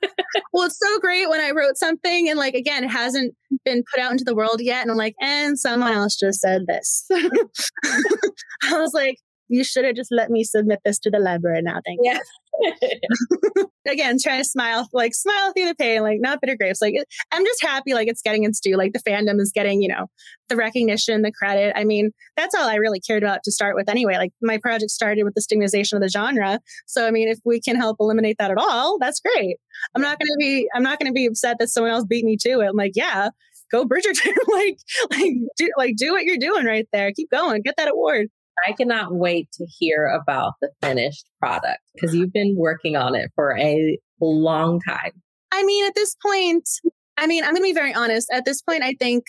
well, it's so great when I wrote something and like again, it hasn't been put out into the world yet. And I'm like, and someone else just said this. *laughs* I was like, you should have just let me submit this to the library now. Thank yeah. *laughs* Again, trying to smile, like smile through the pain, like not bitter grapes. Like I'm just happy, like it's getting its due. Like the fandom is getting, you know, the recognition, the credit. I mean, that's all I really cared about to start with anyway. Like my project started with the stigmatization of the genre. So I mean, if we can help eliminate that at all, that's great. I'm not gonna be I'm not gonna be upset that someone else beat me to it. I'm like, yeah, go Bridgerton. *laughs* like, like do like do what you're doing right there. Keep going. Get that award. I cannot wait to hear about the finished product because you've been working on it for a long time. I mean, at this point, I mean, I'm going to be very honest. At this point, I think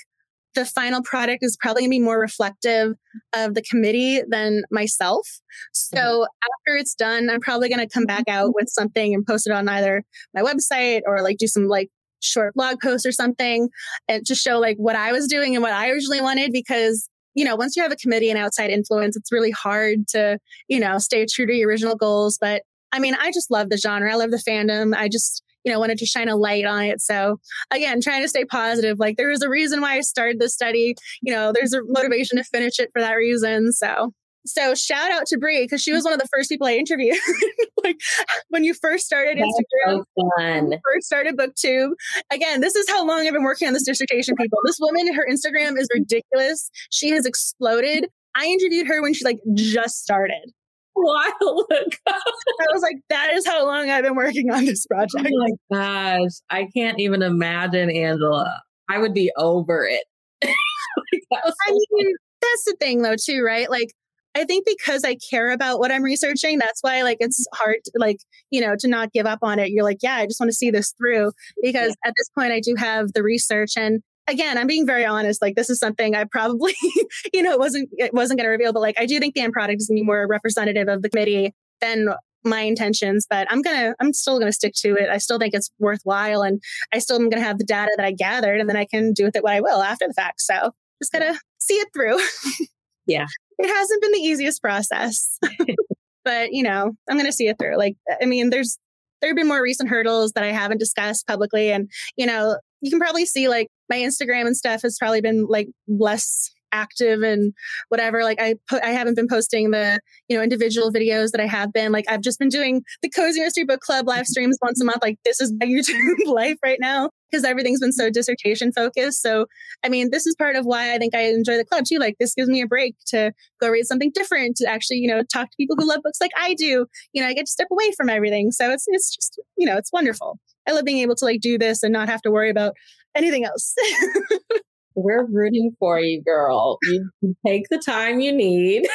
the final product is probably going to be more reflective of the committee than myself. So mm-hmm. after it's done, I'm probably going to come back out with something and post it on either my website or like do some like short blog post or something and just show like what I was doing and what I originally wanted because you know, once you have a committee and outside influence, it's really hard to, you know, stay true to your original goals. But I mean, I just love the genre. I love the fandom. I just, you know, wanted to shine a light on it. So again, trying to stay positive. Like there was a reason why I started this study. You know, there's a motivation to finish it for that reason. So so shout out to Bree because she was one of the first people I interviewed. *laughs* like when you first started Instagram, so first started BookTube. Again, this is how long I've been working on this dissertation. People, this woman, her Instagram is ridiculous. She has exploded. I interviewed her when she like just started. While ago. *laughs* I was like, that is how long I've been working on this oh project. Oh my gosh, I can't even imagine, Angela. I would be over it. *laughs* like, I mean, that's the thing though, too, right? Like I think because I care about what I'm researching, that's why like it's hard to, like, you know, to not give up on it. You're like, yeah, I just want to see this through because yeah. at this point I do have the research and again, I'm being very honest. Like this is something I probably, *laughs* you know, it wasn't it wasn't going to reveal, but like I do think the end product is going to be more representative of the committee than my intentions. But I'm gonna, I'm still gonna stick to it. I still think it's worthwhile, and I still am gonna have the data that I gathered, and then I can do with it what I will after the fact. So just gotta see it through. *laughs* yeah, it hasn't been the easiest process, *laughs* but you know, I'm going to see it through. Like, I mean, there's, there have been more recent hurdles that I haven't discussed publicly. And, you know, you can probably see like my Instagram and stuff has probably been like less active and whatever like i put i haven't been posting the you know individual videos that i have been like i've just been doing the cozy mystery book club live *laughs* streams once a month like this is my *laughs* youtube life right now because everything's been so dissertation focused. So i mean this is part of why i think i enjoy the club too like this gives me a break to go read something different to actually you know talk to people who love books like i do. You know i get to step away from everything. So it's it's just you know it's wonderful. I love being able to like do this and not have to worry about anything else. *laughs* We're rooting for you, girl. You take the time you need.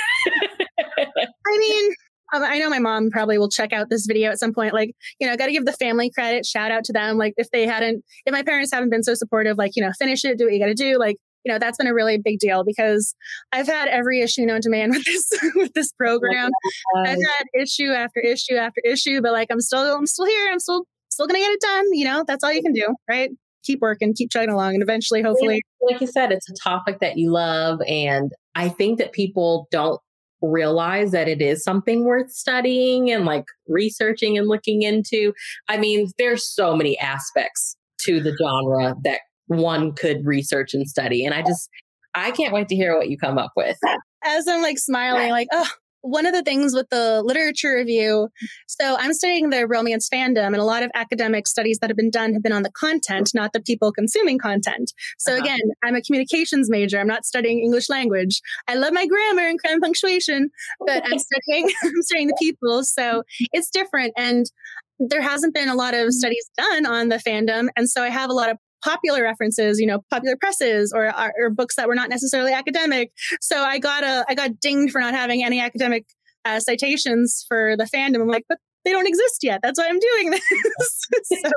I mean, um, I know my mom probably will check out this video at some point. Like, you know, I got to give the family credit. Shout out to them. Like, if they hadn't, if my parents haven't been so supportive, like, you know, finish it, do what you got to do. Like, you know, that's been a really big deal because I've had every issue known to man *laughs* with this with this program. I've had issue after issue after issue, but like, I'm still, I'm still here. I'm still, still gonna get it done. You know, that's all you can do, right? keep working, keep chugging along, and eventually, hopefully. Like you said, it's a topic that you love. And I think that people don't realize that it is something worth studying and like researching and looking into. I mean, there's so many aspects to the genre that one could research and study. And I just, I can't wait to hear what you come up with. As I'm like smiling, like, oh, one of the things with the literature review, so I'm studying the romance fandom, and a lot of academic studies that have been done have been on the content, not the people consuming content. So uh-huh. again, I'm a communications major. I'm not studying English language. I love my grammar and crime punctuation, but I'm studying *laughs* I'm studying the people. So it's different. And there hasn't been a lot of studies done on the fandom. And so I have a lot of popular references, you know, popular presses or, or books that were not necessarily academic. So I got a, I got dinged for not having any academic uh, citations for the fandom. I'm like, but they don't exist yet. That's why I'm doing this. *laughs* so,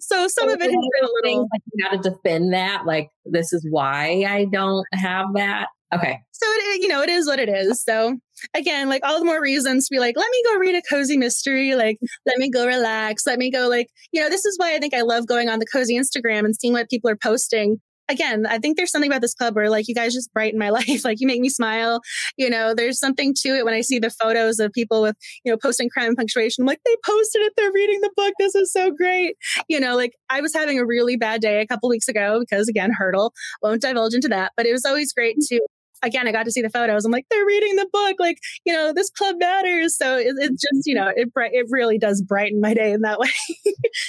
so some so of it has been a little. Like you got to defend that. Like this is why I don't have that. Okay. So it, you know, it is what it is. So again, like all the more reasons to be like, let me go read a cozy mystery. Like, let me go relax. Let me go like, you know, this is why I think I love going on the cozy Instagram and seeing what people are posting. Again, I think there's something about this club where like you guys just brighten my *laughs* life. Like you make me smile. You know, there's something to it when I see the photos of people with, you know, posting crime and punctuation. I'm like, they posted it. They're reading the book. This is so great. You know, like I was having a really bad day a couple weeks ago because again, hurdle. Won't divulge into that. But it was always great to again, I got to see the photos. I'm like, they're reading the book. Like, you know, this club matters. So it, it's mm-hmm. just, you know, it it really does brighten my day in that *laughs* way.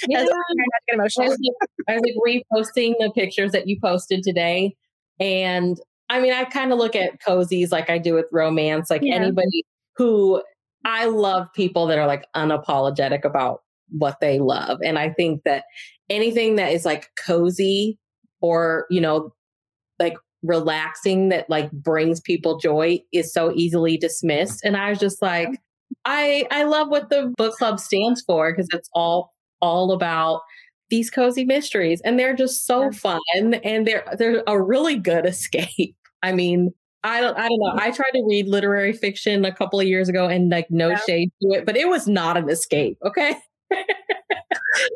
yeah. As, I, emotional. I was, like, I was like reposting the pictures that you posted today. And I mean, I kind of look at cozies like I do with romance, like yeah. anybody who I love people that are like unapologetic about what they love. And I think that anything that is like cozy or, you know, like relaxing that like brings people joy is so easily dismissed. And I was just like, I I love what the book club stands for because it's all all about these cozy mysteries and they're just so fun and they're they're a really good *laughs* escape. I mean, I don't I don't know. I tried to read literary fiction a couple of years ago and like no yeah. shade to it, but it was not an escape, okay? *laughs*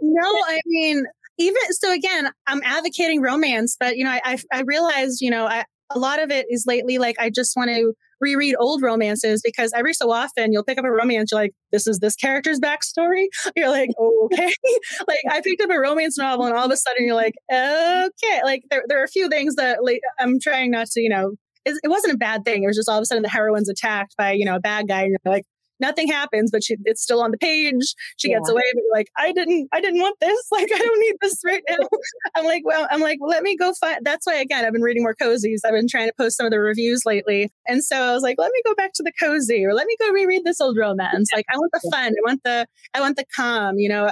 no, I mean, even so again, I'm advocating romance, but you know, I I, I realized, you know, I, a lot of it is lately like I just want to reread old romances because every so often you'll pick up a romance, you're like, this is this character's backstory. *laughs* You're like, oh, okay. *laughs* like I picked up a romance novel and all of a sudden you're like, okay. Like there, there are a few things that like I'm trying not to, you know, it, it wasn't a bad thing. It was just all of a sudden the heroine's attacked by, you know, a bad guy and you're like, nothing happens, but she, it's still on the page. She yeah. gets away, but you're like, I didn't, I didn't want this. *laughs* Like, I don't need this right now. *laughs* I'm like, well, I'm like, well, let me go find. That's why again, I've been reading more cozies. I've been trying to post some of the reviews lately, and so I was like, let me go back to the cozy, or let me go reread this old romance. Like, I want the fun. I want the, I want the calm. You know,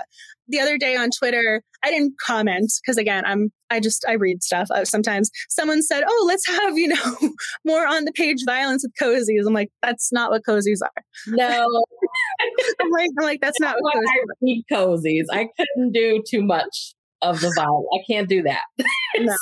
the other day on Twitter, I didn't comment because again, I'm I just I read stuff. Uh, sometimes someone said, "Oh, let's have you know *laughs* more on the page violence with cozies." I'm like, that's not what cozies are. No, *laughs* I'm like I'm like that's not what cozies I read cozies. I couldn't do too much of the violence. I can't do that. *laughs* no.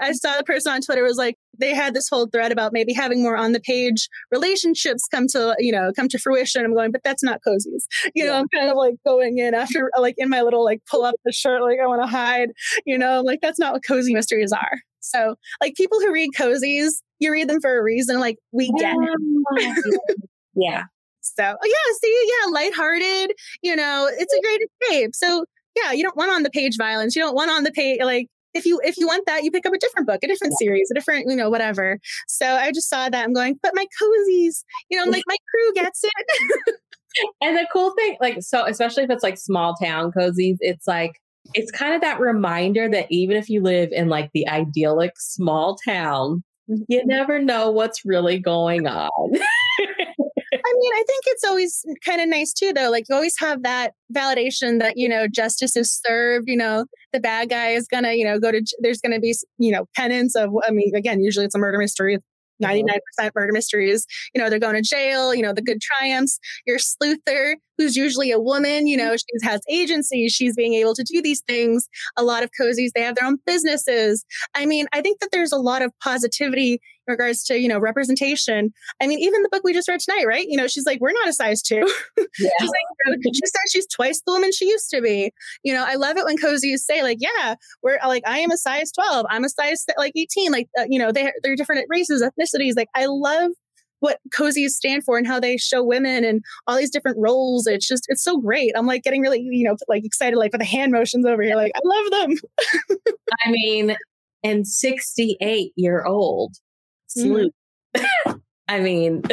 I saw the person on Twitter was like, they had this whole thread about maybe having more on the page relationships come to, you know, come to fruition. I'm going, but that's not cozies. You know, I'm kind of like going in after, like in my little, like pull up the shirt, like I want to hide, you know, like that's not what cozy mysteries are. So, like people who read cozies, you read them for a reason. Like we get it. *laughs* yeah. So, oh, yeah, see, yeah, lighthearted, you know, it's a great escape. So, yeah, you don't want on the page violence. You don't want on the page, like, if you if you want that, you pick up a different book, a different yeah. series, a different, you know, whatever. So I just saw that. I'm going, but my cozies, you know, I'm like my crew gets it. *laughs* and the cool thing, like, so especially if it's like small town cozies, it's like it's kind of that reminder that even if you live in like the idyllic small town, you mm-hmm. never know what's really going on. *laughs* I mean, I think it's always kind of nice too, though. Like you always have that validation that, you know, justice is served, you know, the bad guy is going to, you know, go to, there's going to be, you know, penance of, I mean, again, usually it's a murder mystery. Mm-hmm. 99% murder mysteries, you know, they're going to jail, you know, the good triumphs. Your sleuther, who's usually a woman, you know, she has agency, she's being able to do these things. A lot of cozies, they have their own businesses. I mean, I think that there's a lot of positivity regards to, you know, representation. I mean, even the book we just read tonight, right? You know, she's like, we're not a size two. *laughs* Yeah. she's like, she said she's twice the woman she used to be. You know, I love it when cozies say like, yeah, we're like, I am a size 12. I'm a size like 18. Like, uh, you know, they, they're different races, ethnicities. Like, I love what cozies stand for and how they show women and all these different roles. It's just, it's so great. I'm like getting really, you know, like excited, like with the hand motions over here. Like, I love them. *laughs* I mean, and 68 year old Mm-hmm. *laughs* I mean, *laughs*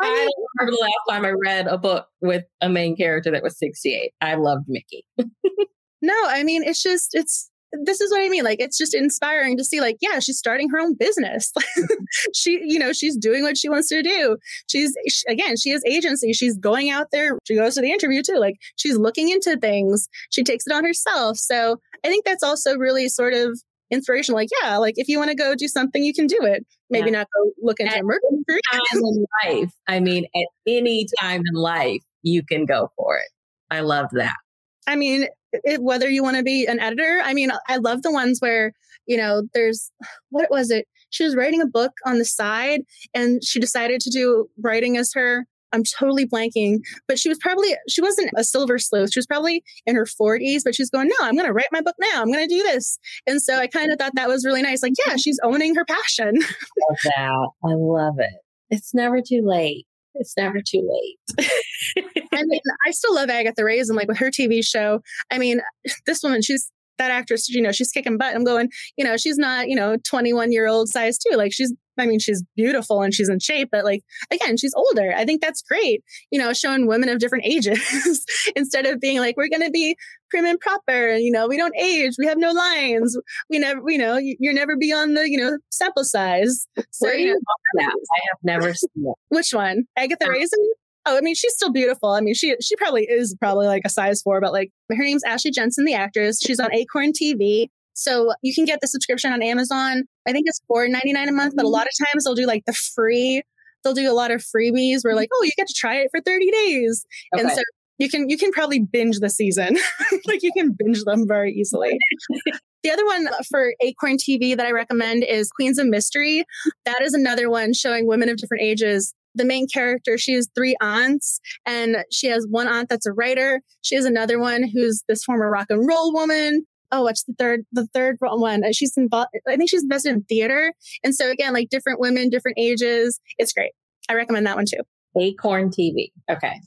I don't remember the last time I read a book with a main character that was 68. I loved Mikki. *laughs* no, I mean, it's just, it's, this is what I mean. Like, it's just inspiring to see, like, yeah, she's starting her own business. she, you know, she's doing what she wants to do. She's, she, again, she has agency. She's going out there. She goes to the interview too. Like, she's looking into things. She takes it on herself. So I think that's also really sort of inspiration. Like, yeah, like if you want to go do something, you can do it. Maybe yeah. not go look into at a murder time in life. I mean, at any time in life, you can go for it. I love that. I mean, it, whether you want to be an editor, I mean, I love the ones where, you know, there's *sighs* what was it? She was writing a book on the side and she decided to do writing as her I'm totally blanking, but she was probably, she wasn't a silver sleuth. She was probably in her 40s, but she's going, no, I'm going to write my book now. I'm going to do this. And so I kind of thought that was really nice. Like, yeah, she's owning her passion. *laughs* love that. I love it. It's never too late. It's never too late. I mean, I still love Agatha Raisin, like with her TV show. I mean, *sighs* this woman, she's that actress, you know, she's kicking butt. I'm going, you know, she's not, you know, 21 year old size too. Like she's, I mean, she's beautiful and she's in shape, but like, again, she's older. I think that's great, you know, showing women of different ages *laughs* instead of being like, we're going to be prim and proper you know, we don't age, we have no lines. We never, you know, you're never beyond the, you know, sample size. So, you know, I have never seen it. Which one? Agatha um, Raisin? Oh, I mean, she's still beautiful. I mean, she she probably is probably like a size four, but like her name's Ashley Jensen, the actress. She's on Acorn TV. So you can get the subscription on Amazon. I think it's four ninety nine a month, but a mm-hmm. lot of times they'll do like the free. They'll do a lot of freebies where like, oh, you get to try it for thirty days, okay. and so you can you can probably binge the season. *laughs* like you can binge them very easily. The other one for Acorn TV that I recommend is Queens of Mystery. That is another one showing women of different ages the main character, she has three aunts, and she has one aunt that's a writer. She has another one who's this former rock and roll woman. Oh, what's the third? The third one. Uh, she's involved. I think she's invested in theater, and so again, like different women, different ages. It's great. I recommend that one too. Acorn TV. Okay.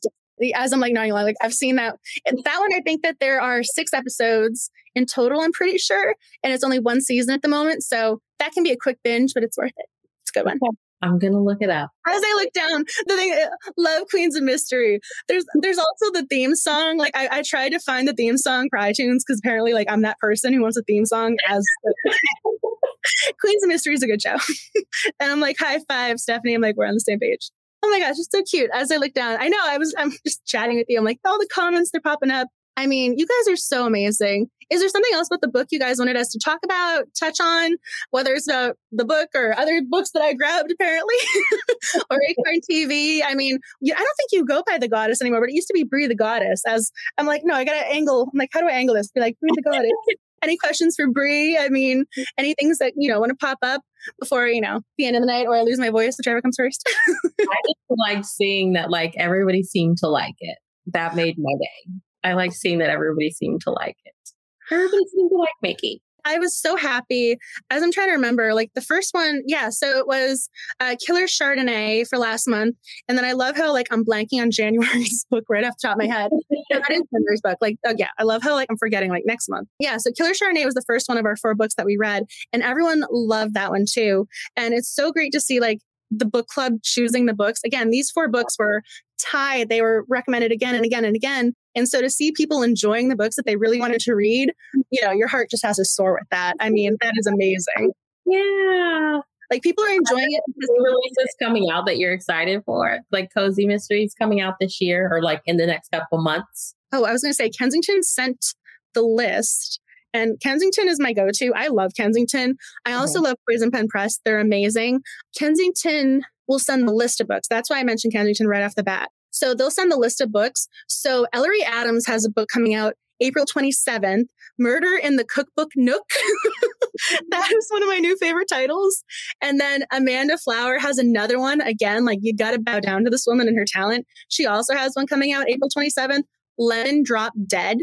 As I'm like nodding like I've seen that. And that one, I think that there are six episodes in total. I'm pretty sure, and it's only one season at the moment, so that can be a quick binge, but it's worth it. It's a good one. Okay. I'm gonna look it up. As I look down, the thing, uh, love Queens of Mystery. There's there's also the theme song. Like I, I tried to find the theme song for iTunes because apparently, like I'm that person who wants a theme song *laughs* as *laughs* Queens of Mystery is a good show. *laughs* and I'm like, high five, Stephanie. I'm like, we're on the same page. Oh my gosh, it's so cute. As I look down, I know I was I'm just chatting with you. I'm like, all the comments they're popping up. I mean, you guys are so amazing. Is there something else about the book you guys wanted us to talk about, touch on, whether it's about the book or other books that I grabbed apparently, *laughs* or Acorn TV? I mean, I don't think you go by the goddess anymore, but it used to be Bree the goddess. As I'm like, no, I got to angle. I'm like, how do I angle this? Be like, Bree the goddess. *laughs* Any questions for Bree? I mean, any things that you know want to pop up before you know the end of the night, or I lose my voice, whichever comes first. *laughs* I just like seeing that like everybody seemed to like it. That made my day. I like seeing that everybody seemed to like it. Everybody seemed to like Mikki. I was so happy. As I'm trying to remember, like the first one, yeah. So it was uh, Killer Chardonnay for last month, and then I love how like I'm blanking on *laughs* January's book right off the top of my head. that is January's book. Like, oh yeah, I love how like I'm forgetting like next month. Yeah. So Killer Chardonnay was the first one of our four books that we read, and everyone loved that one too. And it's so great to see like the book club choosing the books. Again, these four books were tied. They were recommended again and again and again. And so to see people enjoying the books that they really wanted to read, you know, your heart just has to soar with that. I mean, that is amazing. Yeah. Like people are enjoying it because releases coming out that you're excited for, like Cozy Mysteries coming out this year or like in the next couple months. Oh, I was going to say Kensington sent the list and Kensington is my go to. I love Kensington. I also mm-hmm. love Poison Pen Press. They're amazing. Kensington will send the list of books. That's why I mentioned Kensington right off the bat. So they'll send the list of books. So Ellery Adams has a book coming out April 27th, Murder in the Cookbook Nook. *laughs* that is one of my new favorite titles. And then Amanda Flower has another one. Again, like you got to bow down to this woman and her talent. She also has one coming out April 27th, Lemon Drop Dead.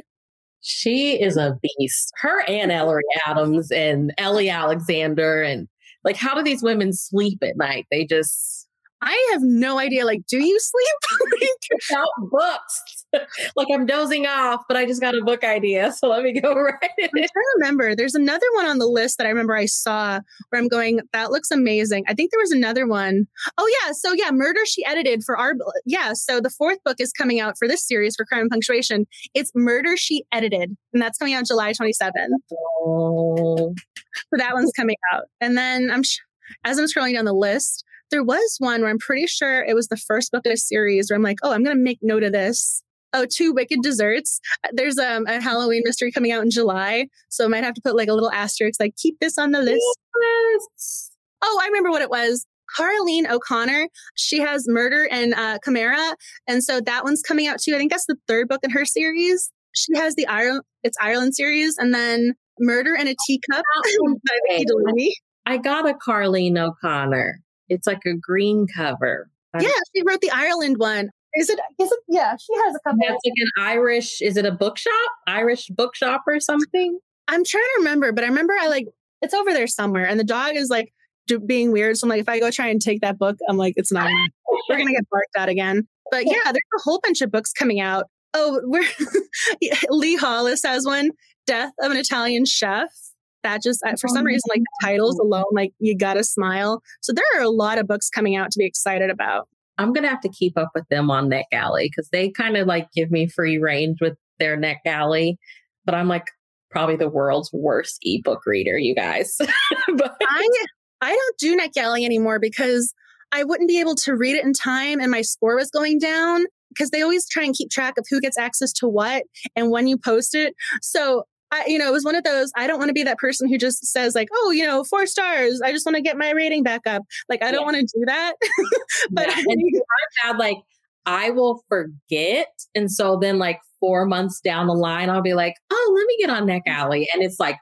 She is a beast. Her and Ellery Adams and Ellie Alexander. And like, how do these women sleep at night? They just I have no idea. Like, do you sleep *laughs* *laughs* without books? *laughs* like I'm dozing off, but I just got a book idea. So let me go right in. I'm trying to remember. There's another one on the list that I remember I saw where I'm going, that looks amazing. I think there was another one. Oh yeah. So yeah, Murder She Edited for our yeah. So the fourth book is coming out for this series for Crime and Punctuation. It's Murder She Edited. And that's coming out July 27th. Oh. So that one's coming out. And then I'm sh- as I'm scrolling down the list, there was one where I'm pretty sure it was the first book in a series where I'm like, oh, I'm going to make note of this. Oh, two wicked desserts. There's um, a Halloween mystery coming out in July. So I might have to put like a little asterisk, like, keep this on the list. Yes. Oh, I remember what it was. Carlene O'Connor, she has Murder and uh, Chimera. And so that one's coming out too. I think that's the third book in her series. She has the Ireland, it's Ireland series. And then Murder and a Teacup *laughs* I got a Carlene O'Connor. It's like a green cover. Yeah, she wrote the Ireland one. Is it? Is it? Yeah, she has a couple. That's like an Irish. Is it a bookshop? Irish bookshop or something? I'm trying to remember, but I remember I like it's over there somewhere, and the dog is like being weird. So I'm like, if I go try and take that book, I'm like, it's not. Gonna, we're gonna get barked at again. But *laughs* yeah, there's a whole bunch of books coming out. Oh, we're *laughs* Lee Hollis has one. Death of an Italian Chef. That just, for some reason, like the titles alone, like you gotta smile. So there are a lot of books coming out to be excited about. I'm gonna have to keep up with them on NetGalley because they kind of like give me free range with their NetGalley, but I'm like probably the world's worst ebook reader, you guys. *laughs* but I I don't do NetGalley anymore because I wouldn't be able to read it in time and my score was going down because they always try and keep track of who gets access to what and when you post it. So I, you know, it was one of those. I don't want to be that person who just says like, "Oh, you know, four stars. I just want to get my rating back up." Like, I don't want to do that. *laughs* but yeah. I've had like, I will forget, and so then like four months down the line, I'll be like, "Oh, let me get on NetGalley," mm-hmm. and it's like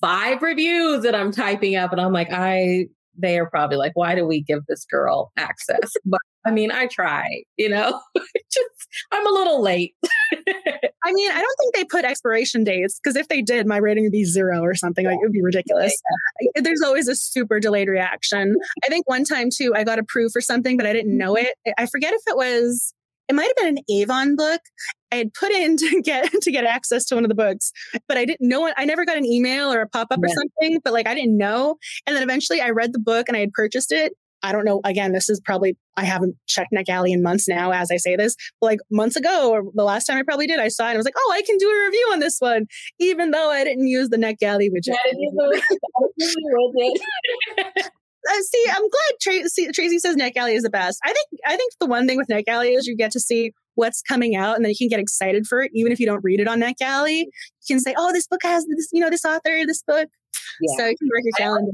five reviews that I'm typing up, and I'm like, I they are probably like, why do we give this girl access? But I mean, I try, you know, *laughs* just I'm a little late. *laughs* I mean, I don't think they put expiration dates because if they did, my rating would be zero or something. Like it would be ridiculous. There's always a super delayed reaction. I think one time too, I got approved for something, but I didn't know mm-hmm. it. I forget if it was it might have been an Avon book I had put in *laughs* to get to get access to one of the books, but I didn't know it. I never got an email or a pop up yeah. or something, but like I didn't know. And then eventually I read the book and I had purchased it. I don't know. Again, this is probably I haven't checked NetGalley in months now as I say this. But like months ago, or the last time I probably did, I saw it and I was like, oh, I can do a review on this one, even though I didn't use the NetGalley widget. *laughs* *laughs* uh, see, I'm glad Tracy, Tracy says NetGalley is the best. I think I think the one thing with NetGalley is you get to see what's coming out, and then you can get excited for it, even if you don't read it on NetGalley. You can say, "Oh, this book has this, you know, this author, this book." Yeah. So you can work your calendar.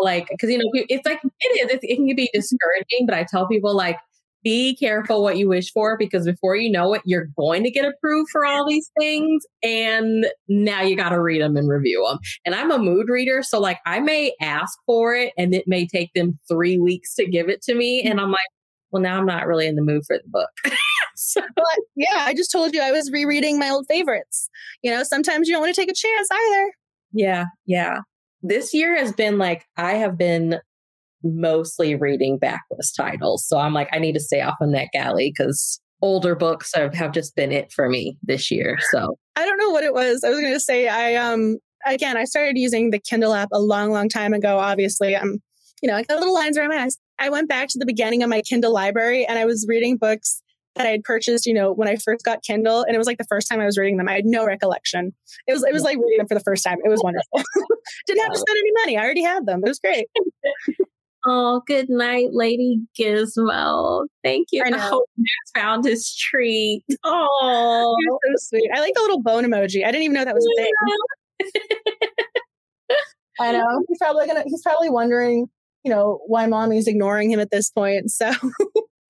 Like, because you know, it's like it is. it can be discouraging, but I tell people like be careful what you wish for because before you know it, you're going to get approved for all these things. And now you got to read them and review them. And I'm a mood reader. So, like, I may ask for it and it may take them three weeks to give it to me. Mm. And I'm like, well, now I'm not really in the mood for the book. *laughs* so, but, yeah, I just told you I was rereading my old favorites. You know, sometimes you don't want to take a chance either. Yeah. Yeah. This year has been like, I have been mostly reading backlist titles. So I'm like, I need to stay off of NetGalley because older books have, have just been it for me this year. So I don't know what it was. I was going to say, I, um, again, I started using the Kindle app a long, long time ago. Obviously, I'm, you know, I got little lines around my eyes. I went back to the beginning of my Kindle library and I was reading books that I had purchased, you know, when I first got Kindle, and it was like the first time I was reading them. I had no recollection. It was it was like reading them for the first time. It was wonderful. *laughs* Didn't have to spend any money. I already had them. It was great. *laughs* Oh, good night, Lady Gizmo. Thank you. I, I hope Max found his treat. *laughs* Oh, You're so sweet. I like the little bone emoji. I didn't even know that was a thing. I know. He's probably gonna he's probably wondering, you know, why mommy's ignoring him at this point. So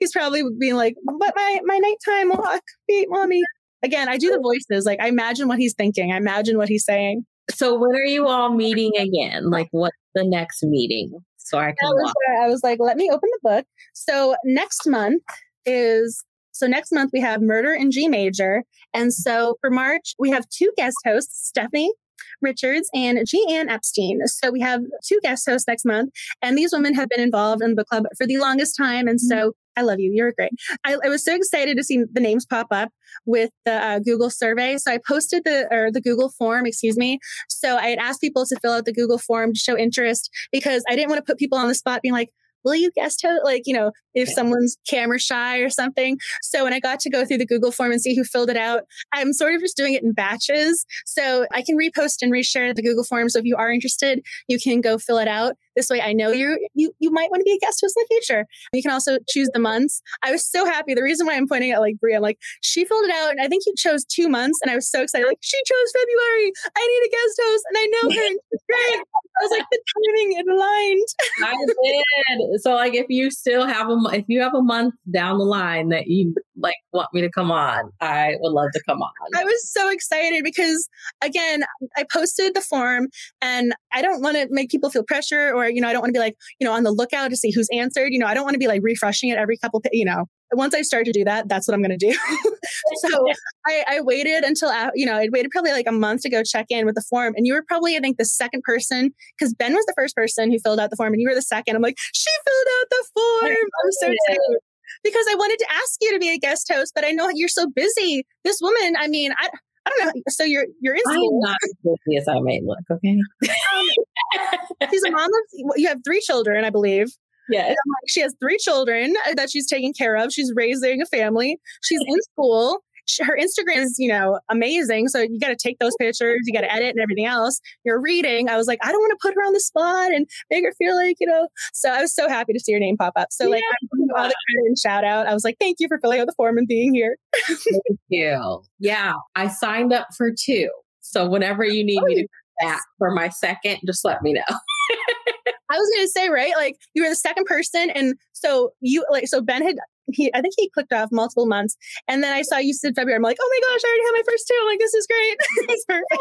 he's probably being like, but my my nighttime walk, beat mommy. Again, I do the voices. Like I imagine what he's thinking. I imagine what he's saying. So when are you all meeting again? Like what's the next meeting? so I can. Was, I was like, let me open the book. So next month is so next month we have Murder in G Major, and so for March we have two guest hosts, Stephanie Richards and G. Ann Epstein. So we have two guest hosts next month, and these women have been involved in the book club for the longest time. And so I love you. You're great. I, I, was so excited to see the names pop up with the uh, Google survey. So I posted the or the Google form, excuse me. So I had asked people to fill out the Google form to show interest because I didn't want to put people on the spot being like, will you guest host? Like, you know, if someone's camera shy or something. So when I got to go through the Google form and see who filled it out, I'm sort of just doing it in batches. So I can repost and reshare the Google form. So if you are interested, you can go fill it out. This way I know you you you might want to be a guest host in the future. You can also choose the months. I was so happy. The reason why I'm pointing at like Bree, I'm like, she filled it out and I think you chose two months. And I was so excited. Like, she chose February. I need a guest host and I know her. *laughs* great. I was like, the timing it aligned. I did. So like if you still have a if you have a month down the line that you like want me to come on, I would love to come on. I was so excited because again, I posted the form and I don't want to make people feel pressure or, you know, I don't want to be like, you know, on the lookout to see who's answered. You know, I don't want to be like refreshing it every couple, you know, once I start to do that, that's what I'm going to do. *laughs* so *laughs* I, I, waited until, you know, I waited probably like a month to go check in with the form. And you were probably, I think, the second person because Ben was the first person who filled out the form and you were the second. I'm like, she filled out the form. I'm so excited because I wanted to ask you to be a guest host, but I know you're so busy. This woman, I mean, I, I don't know. So you're you're in I'm not as guilty as I may look. Okay. Um, *laughs* she's a mom of you have three children, I believe. yes. She has three children uh, that she's taking care of. She's raising a family. She's in school. She, her Instagram is, you know, amazing. So you got to take those pictures, you got to edit and everything else. You're reading. I was like, I don't want to put her on the spot and make her feel like, you know. So I was so happy to see your name pop up. So like, I'm *laughs* all the credit and shout out. I was like, thank you for filling out the form and being here. Thank you. Yeah. I signed up for two. So whenever you need oh, me to come back for my second, just let me know. *laughs* I was going to say, right? Like you were the second person. And so you like, so Ben had, he, I think he clicked off multiple months. And then I saw you said February. I'm like, oh my gosh, I already have my first two. I'm like, this is great. *laughs* it's perfect.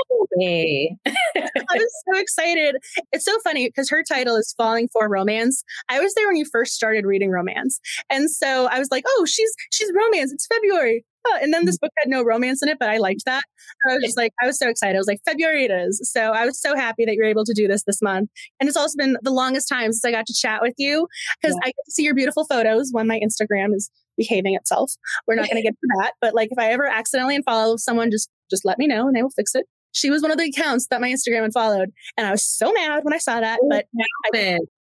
I was so excited. It's so funny because her title is Falling for Romance. I was there when you first started reading romance. And so I was like, oh, she's she's romance. It's February. Oh, and then this mm. book had no romance in it, but I liked that. I was just like, I was so excited. I was like, February it is. So I was so happy that you're able to do this this month. And it's also been the longest time since I got to chat with you because I get to see your beautiful photos when my Instagram is behaving itself. We're not going *laughs* to get to that, but like if I ever accidentally unfollow someone, just just let me know and I will fix it. She was one of the accounts that my Instagram unfollowed, and I was so mad when I saw that. But.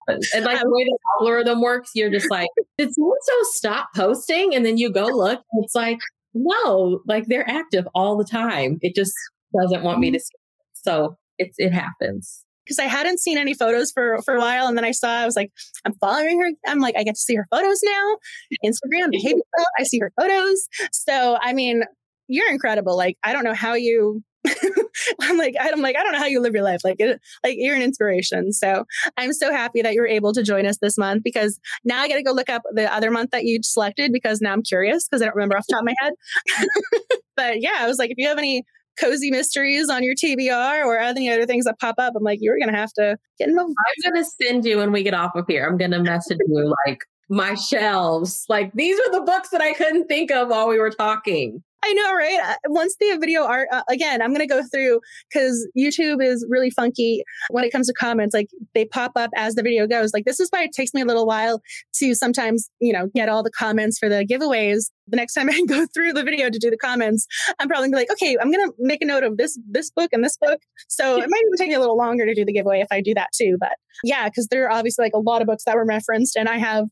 And like the way the algorithm works, you're just like, did someone so stop posting? And then you go look, and it's like, no, like they're active all the time. It just doesn't want me mm-hmm. to see. It. So it's it happens. because I hadn't seen any photos for for a while, and then I saw I was like, I'm following her. I'm like, I get to see her photos now. Instagram, *laughs* behavior. I see her photos. So I mean, you're incredible. Like I don't know how you. *laughs* I'm like I'm like I don't know how you live your life. Like it, like you're an inspiration. So I'm so happy that you were able to join us this month because now I got to go look up the other month that you selected because now I'm curious because I don't remember off the top of my head. *laughs* but yeah, I was like, if you have any cozy mysteries on your TBR or any other things that pop up, I'm like, you're gonna have to get involved. I'm gonna send you when we get off of here. I'm gonna message you like my shelves. Like these are the books that I couldn't think of while we were talking. I know, right? Once the video art, uh, again, I'm going to go through because YouTube is really funky when it comes to comments. Like they pop up as the video goes. Like this is why it takes me a little while to sometimes, you know, get all the comments for the giveaways. The next time *laughs* I go through the video to do the comments, I'm probably like, okay, I'm going to make a note of this, this book and this book. So it might even take me a little longer to do the giveaway if I do that too. But yeah, because there are obviously like a lot of books that were referenced and I have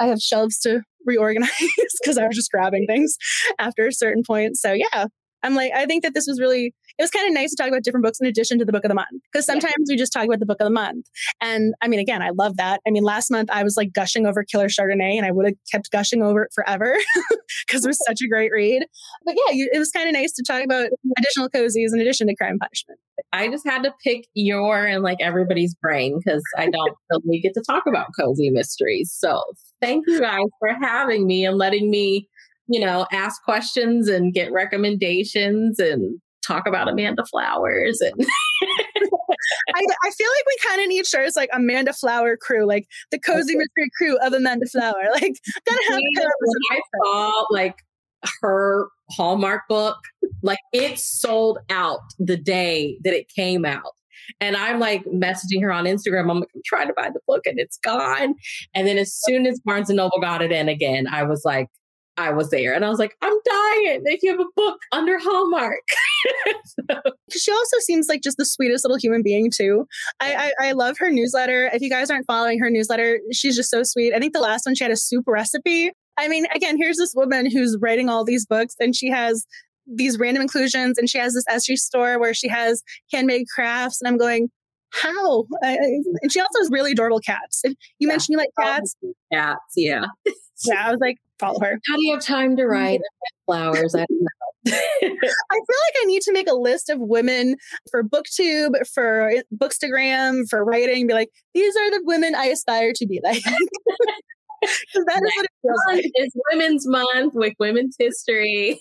I have shelves to reorganize *laughs* because I was just grabbing things after a certain point. So yeah, I'm like, I think that this was really, it was kind of nice to talk about different books in addition to the book of the month. Because Yeah. sometimes we just talk about the book of the month. And I mean, again, I love that. I mean, last month I was like gushing over Killer Chardonnay and I would have kept gushing over it forever *laughs* because it was such a great read. But yeah, you, it was kind of nice to talk about additional cozies in addition to crime punishment. I just had to pick your and like everybody's brain because I don't *laughs* really get to talk about cozy mysteries. So thank you guys for having me and letting me, you know, ask questions and get recommendations and talk about Amanda Flowers and *laughs* I, I feel like we kind of need shirts like Amanda Flower crew, like the cozy mystery crew of Amanda Flower. *laughs* Like, gotta have when I saw like her Hallmark book, like it sold out the day that it came out. And I'm like messaging her on Instagram. I'm like, I'm trying to buy the book and it's gone. And then as soon as Barnes and Noble got it in again, I was like, I was there. And I was like, I'm dying. If you have a book under Hallmark. *laughs* she also seems like just the sweetest little human being too. I, I I love her newsletter. If you guys aren't following her newsletter, she's just so sweet. I think the last one she had a soup recipe. I mean, again, here's this woman who's writing all these books, and she has these random inclusions, and she has this Etsy store where she has handmade crafts, and I'm going. How? I, I- and she also has really adorable cats. You Yeah. mentioned you like oh, cats. Cats, yeah. *laughs* Yeah, I was like, follow her. How do you have time to mm-hmm. write flowers? I don't know. *laughs* I feel like I need to make a list of women for booktube, for bookstagram, for writing, be like, these are the women I aspire to be *laughs* like. *laughs* That is what it feels like. it's Women's Month with Women's History.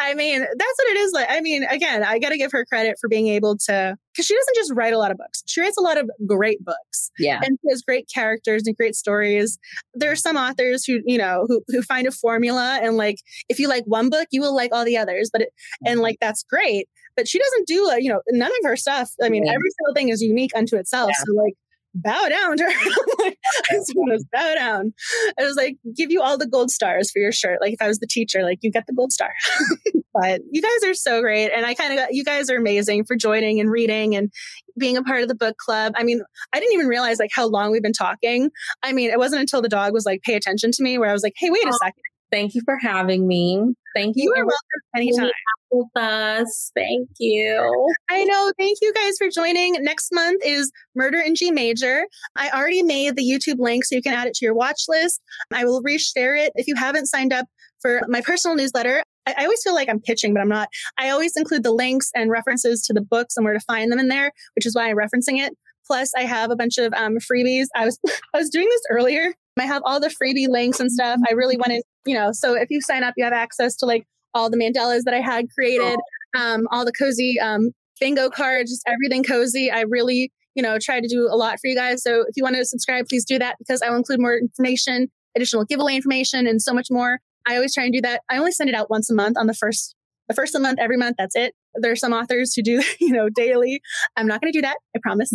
I mean, that's what it is like. I mean, again, I got to give her credit for being able to, because she doesn't just write a lot of books. She writes a lot of great books. Yeah. and she has great characters and great stories. There are some authors who, you know, who who find a formula and like if you like one book, you will like all the others. But it, and mm-hmm. like that's great. But she doesn't do like, you know, none of her stuff. I mean, Yeah. every single thing is unique unto itself. Yeah. So like bow down to her. *laughs* Like, I'm goes bow down. I was like, give you all the gold stars for your shirt. Like if I was the teacher, like you get the gold star. *laughs* but you guys are so great. And I kind of got, you guys are amazing for joining and reading and being a part of the book club. I mean, I didn't even realize like how long we've been talking. I mean, it wasn't until the dog was like, pay attention to me where I was like, hey, wait a oh, second. Thank you for having me. Thank you. You are welcome anytime. With us. Thank you. I know. Thank you guys for joining. Next month is Murder in G Major. I already made the YouTube link so you can add it to your watch list. I will reshare it. If you haven't signed up for my personal newsletter, I, always feel like I'm pitching, but I'm not. I always include the links and references to the books and where to find them in there, which is why I'm referencing it. Plus, I have a bunch of um, freebies. I was *laughs* I was doing this earlier. I have all the freebie links and stuff. I really wanted, you know, so if you sign up, you have access to like all the mandalas that I had created, um, all the cozy um, bingo cards, just everything cozy. I really, you know, try to do a lot for you guys. So if you want to subscribe, please do that because I will include more information, additional giveaway information, and so much more. I always try and do that. I only send it out once a month on the first the first of the month, every month. That's it. There are some authors who do, *laughs* you know, daily. I'm not going to do that. I promise.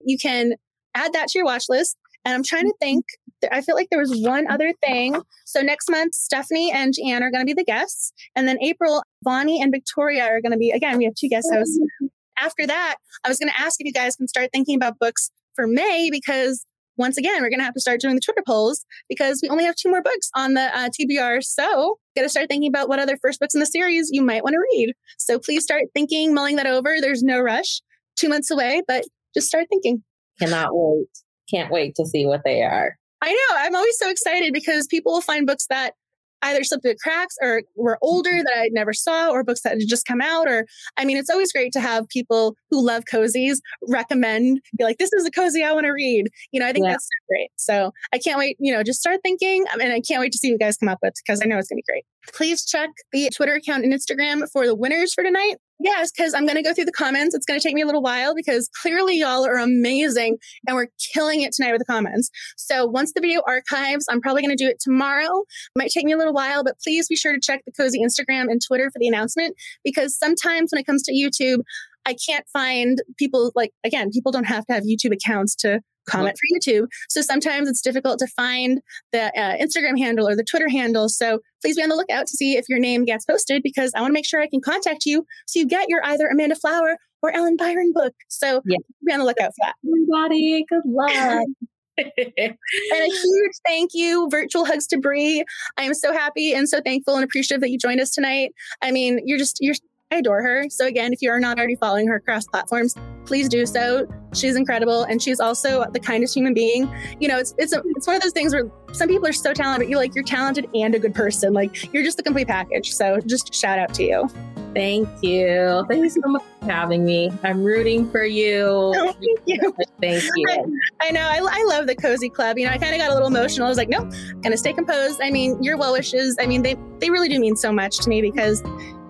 You can add that to your watch list. And I'm trying to think. I feel like there was one other thing. So next month, Stephanie and Jan are going to be the guests, and then April, Bonnie, and Victoria are going to be. Again, we have two guest hosts. After that, I was going to ask if you guys can start thinking about books for May because once again, we're going to have to start doing the Twitter polls because we only have two more books on the uh, TBR. So, got to start thinking about what other first books in the series you might want to read. So, please start thinking, mulling that over. There's no rush, two months away, but just start thinking. Cannot wait. Can't wait to see what they are. I know. I'm always so excited because people will find books that either slipped through the cracks or were older mm-hmm. that I never saw, or books that had just come out. Or, I mean, it's always great to have people who love cozies recommend, be like, this is a cozy I want to read. You know, I think yeah. that's so great. So I can't wait, you know, just start thinking. I And I can't wait to see what you guys come up with because I know it's going to be great. Please check the Twitter account and Instagram for the winners for tonight. Yes, because I'm going to go through the comments. It's going to take me a little while because clearly y'all are amazing and we're killing it tonight with the comments. So once the video archives, I'm probably going to do it tomorrow. It might take me a little while, but please be sure to check the Cozy Instagram and Twitter for the announcement because sometimes when it comes to YouTube, I can't find people like, again, people don't have to have YouTube accounts to comment for YouTube. So sometimes it's difficult to find the uh, Instagram handle or the Twitter handle. So please be on the lookout to see if your name gets posted because I want to make sure I can contact you so you get your either Amanda Flower or Ellen Byron book. So yeah. be on the lookout for that. Everybody, good luck. *laughs* *laughs* and a huge thank you, virtual hugs to Bree. I am so happy and so thankful and appreciative that you joined us tonight. I mean, you're just you're I adore her. So again, if you are not already following her across platforms, please do so. She's incredible, and she's also the kindest human being. You know, it's it's a, it's one of those things where some people are so talented, but you're like you're talented and a good person. Like you're just the complete package. So just shout out to you. Thank you. Thank you so much for having me. I'm rooting for you. Oh, *laughs* thank you. Thank you. I, I know. I, I, love the cozy club. You know, I kind of got a little emotional. I was like, no, gonna stay composed. I mean, your well wishes. I mean, they they really do mean so much to me because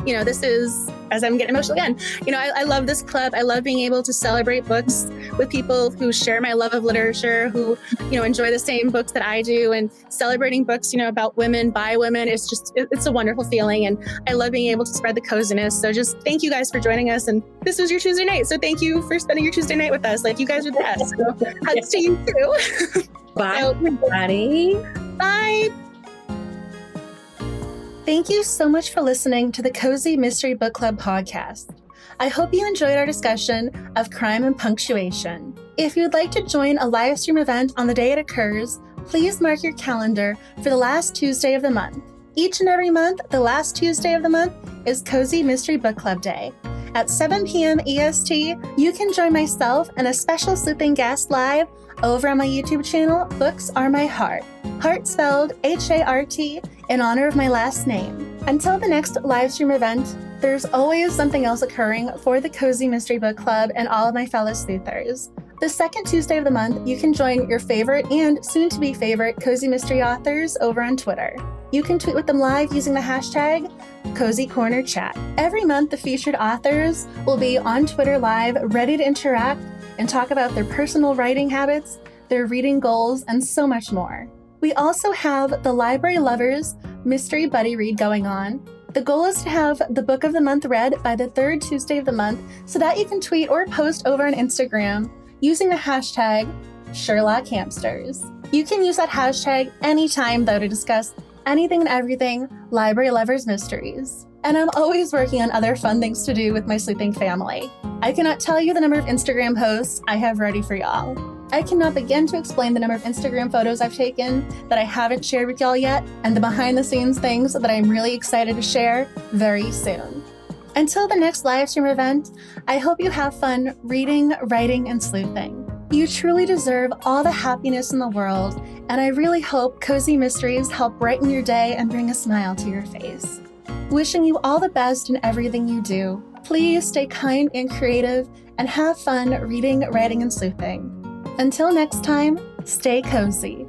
you know, this is, as I'm getting emotional again, you know, I, I, love this club. I love being able to celebrate books with people who share my love of literature, who, you know, enjoy the same books that I do and celebrating books, you know, about women, by women. It's just, it's a wonderful feeling. And I love being able to spread the coziness. So just thank you guys for joining us. And this was your Tuesday night. So thank you for spending your Tuesday night with us. Like you guys are the best. So hugs to you too. *laughs* Bye, so, everybody. Bye. Thank you so much for listening to the Cozy Mystery Book Club podcast. I hope you enjoyed our discussion of crime and punctuation. If you'd like to join a live stream event on the day it occurs, please mark your calendar for the last Tuesday of the month. Each and every month, the last Tuesday of the month is Cozy Mystery Book Club Day. At 7 p.m. EST, you can join myself and a special sleuthing guest live over on my YouTube channel, Books Are My Heart. Heart spelled H A R T in honor of my last name. Until the next live stream event, there's always something else occurring for the Cozy Mystery Book Club and all of my fellow sleuthers. The second Tuesday of the month, you can join your favorite and soon to be favorite Cozy Mystery authors over on Twitter. You can tweet with them live using the hashtag Cozy Corner Chat. Every month, the featured authors will be on Twitter live, ready to interact and talk about their personal writing habits, their reading goals, and so much more. We also have the Library Lovers Mystery Buddy Read going on. The goal is to have the book of the month read by the third Tuesday of the month so that you can tweet or post over on Instagram using the hashtag Sherlock Hamsters. You can use that hashtag anytime, though, to discuss anything and everything Library Lovers Mysteries. And I'm always working on other fun things to do with my sleeping family. I cannot tell you the number of Instagram posts I have ready for y'all. I cannot begin to explain the number of Instagram photos I've taken that I haven't shared with y'all yet, and the behind the scenes things that I'm really excited to share very soon. Until the next live stream event, I hope you have fun reading, writing, and sleuthing. You truly deserve all the happiness in the world, and I really hope Cozy Mysteries help brighten your day and bring a smile to your face. Wishing you all the best in everything you do. Please stay kind and creative and have fun reading, writing, and sleuthing. Until next time, stay cozy.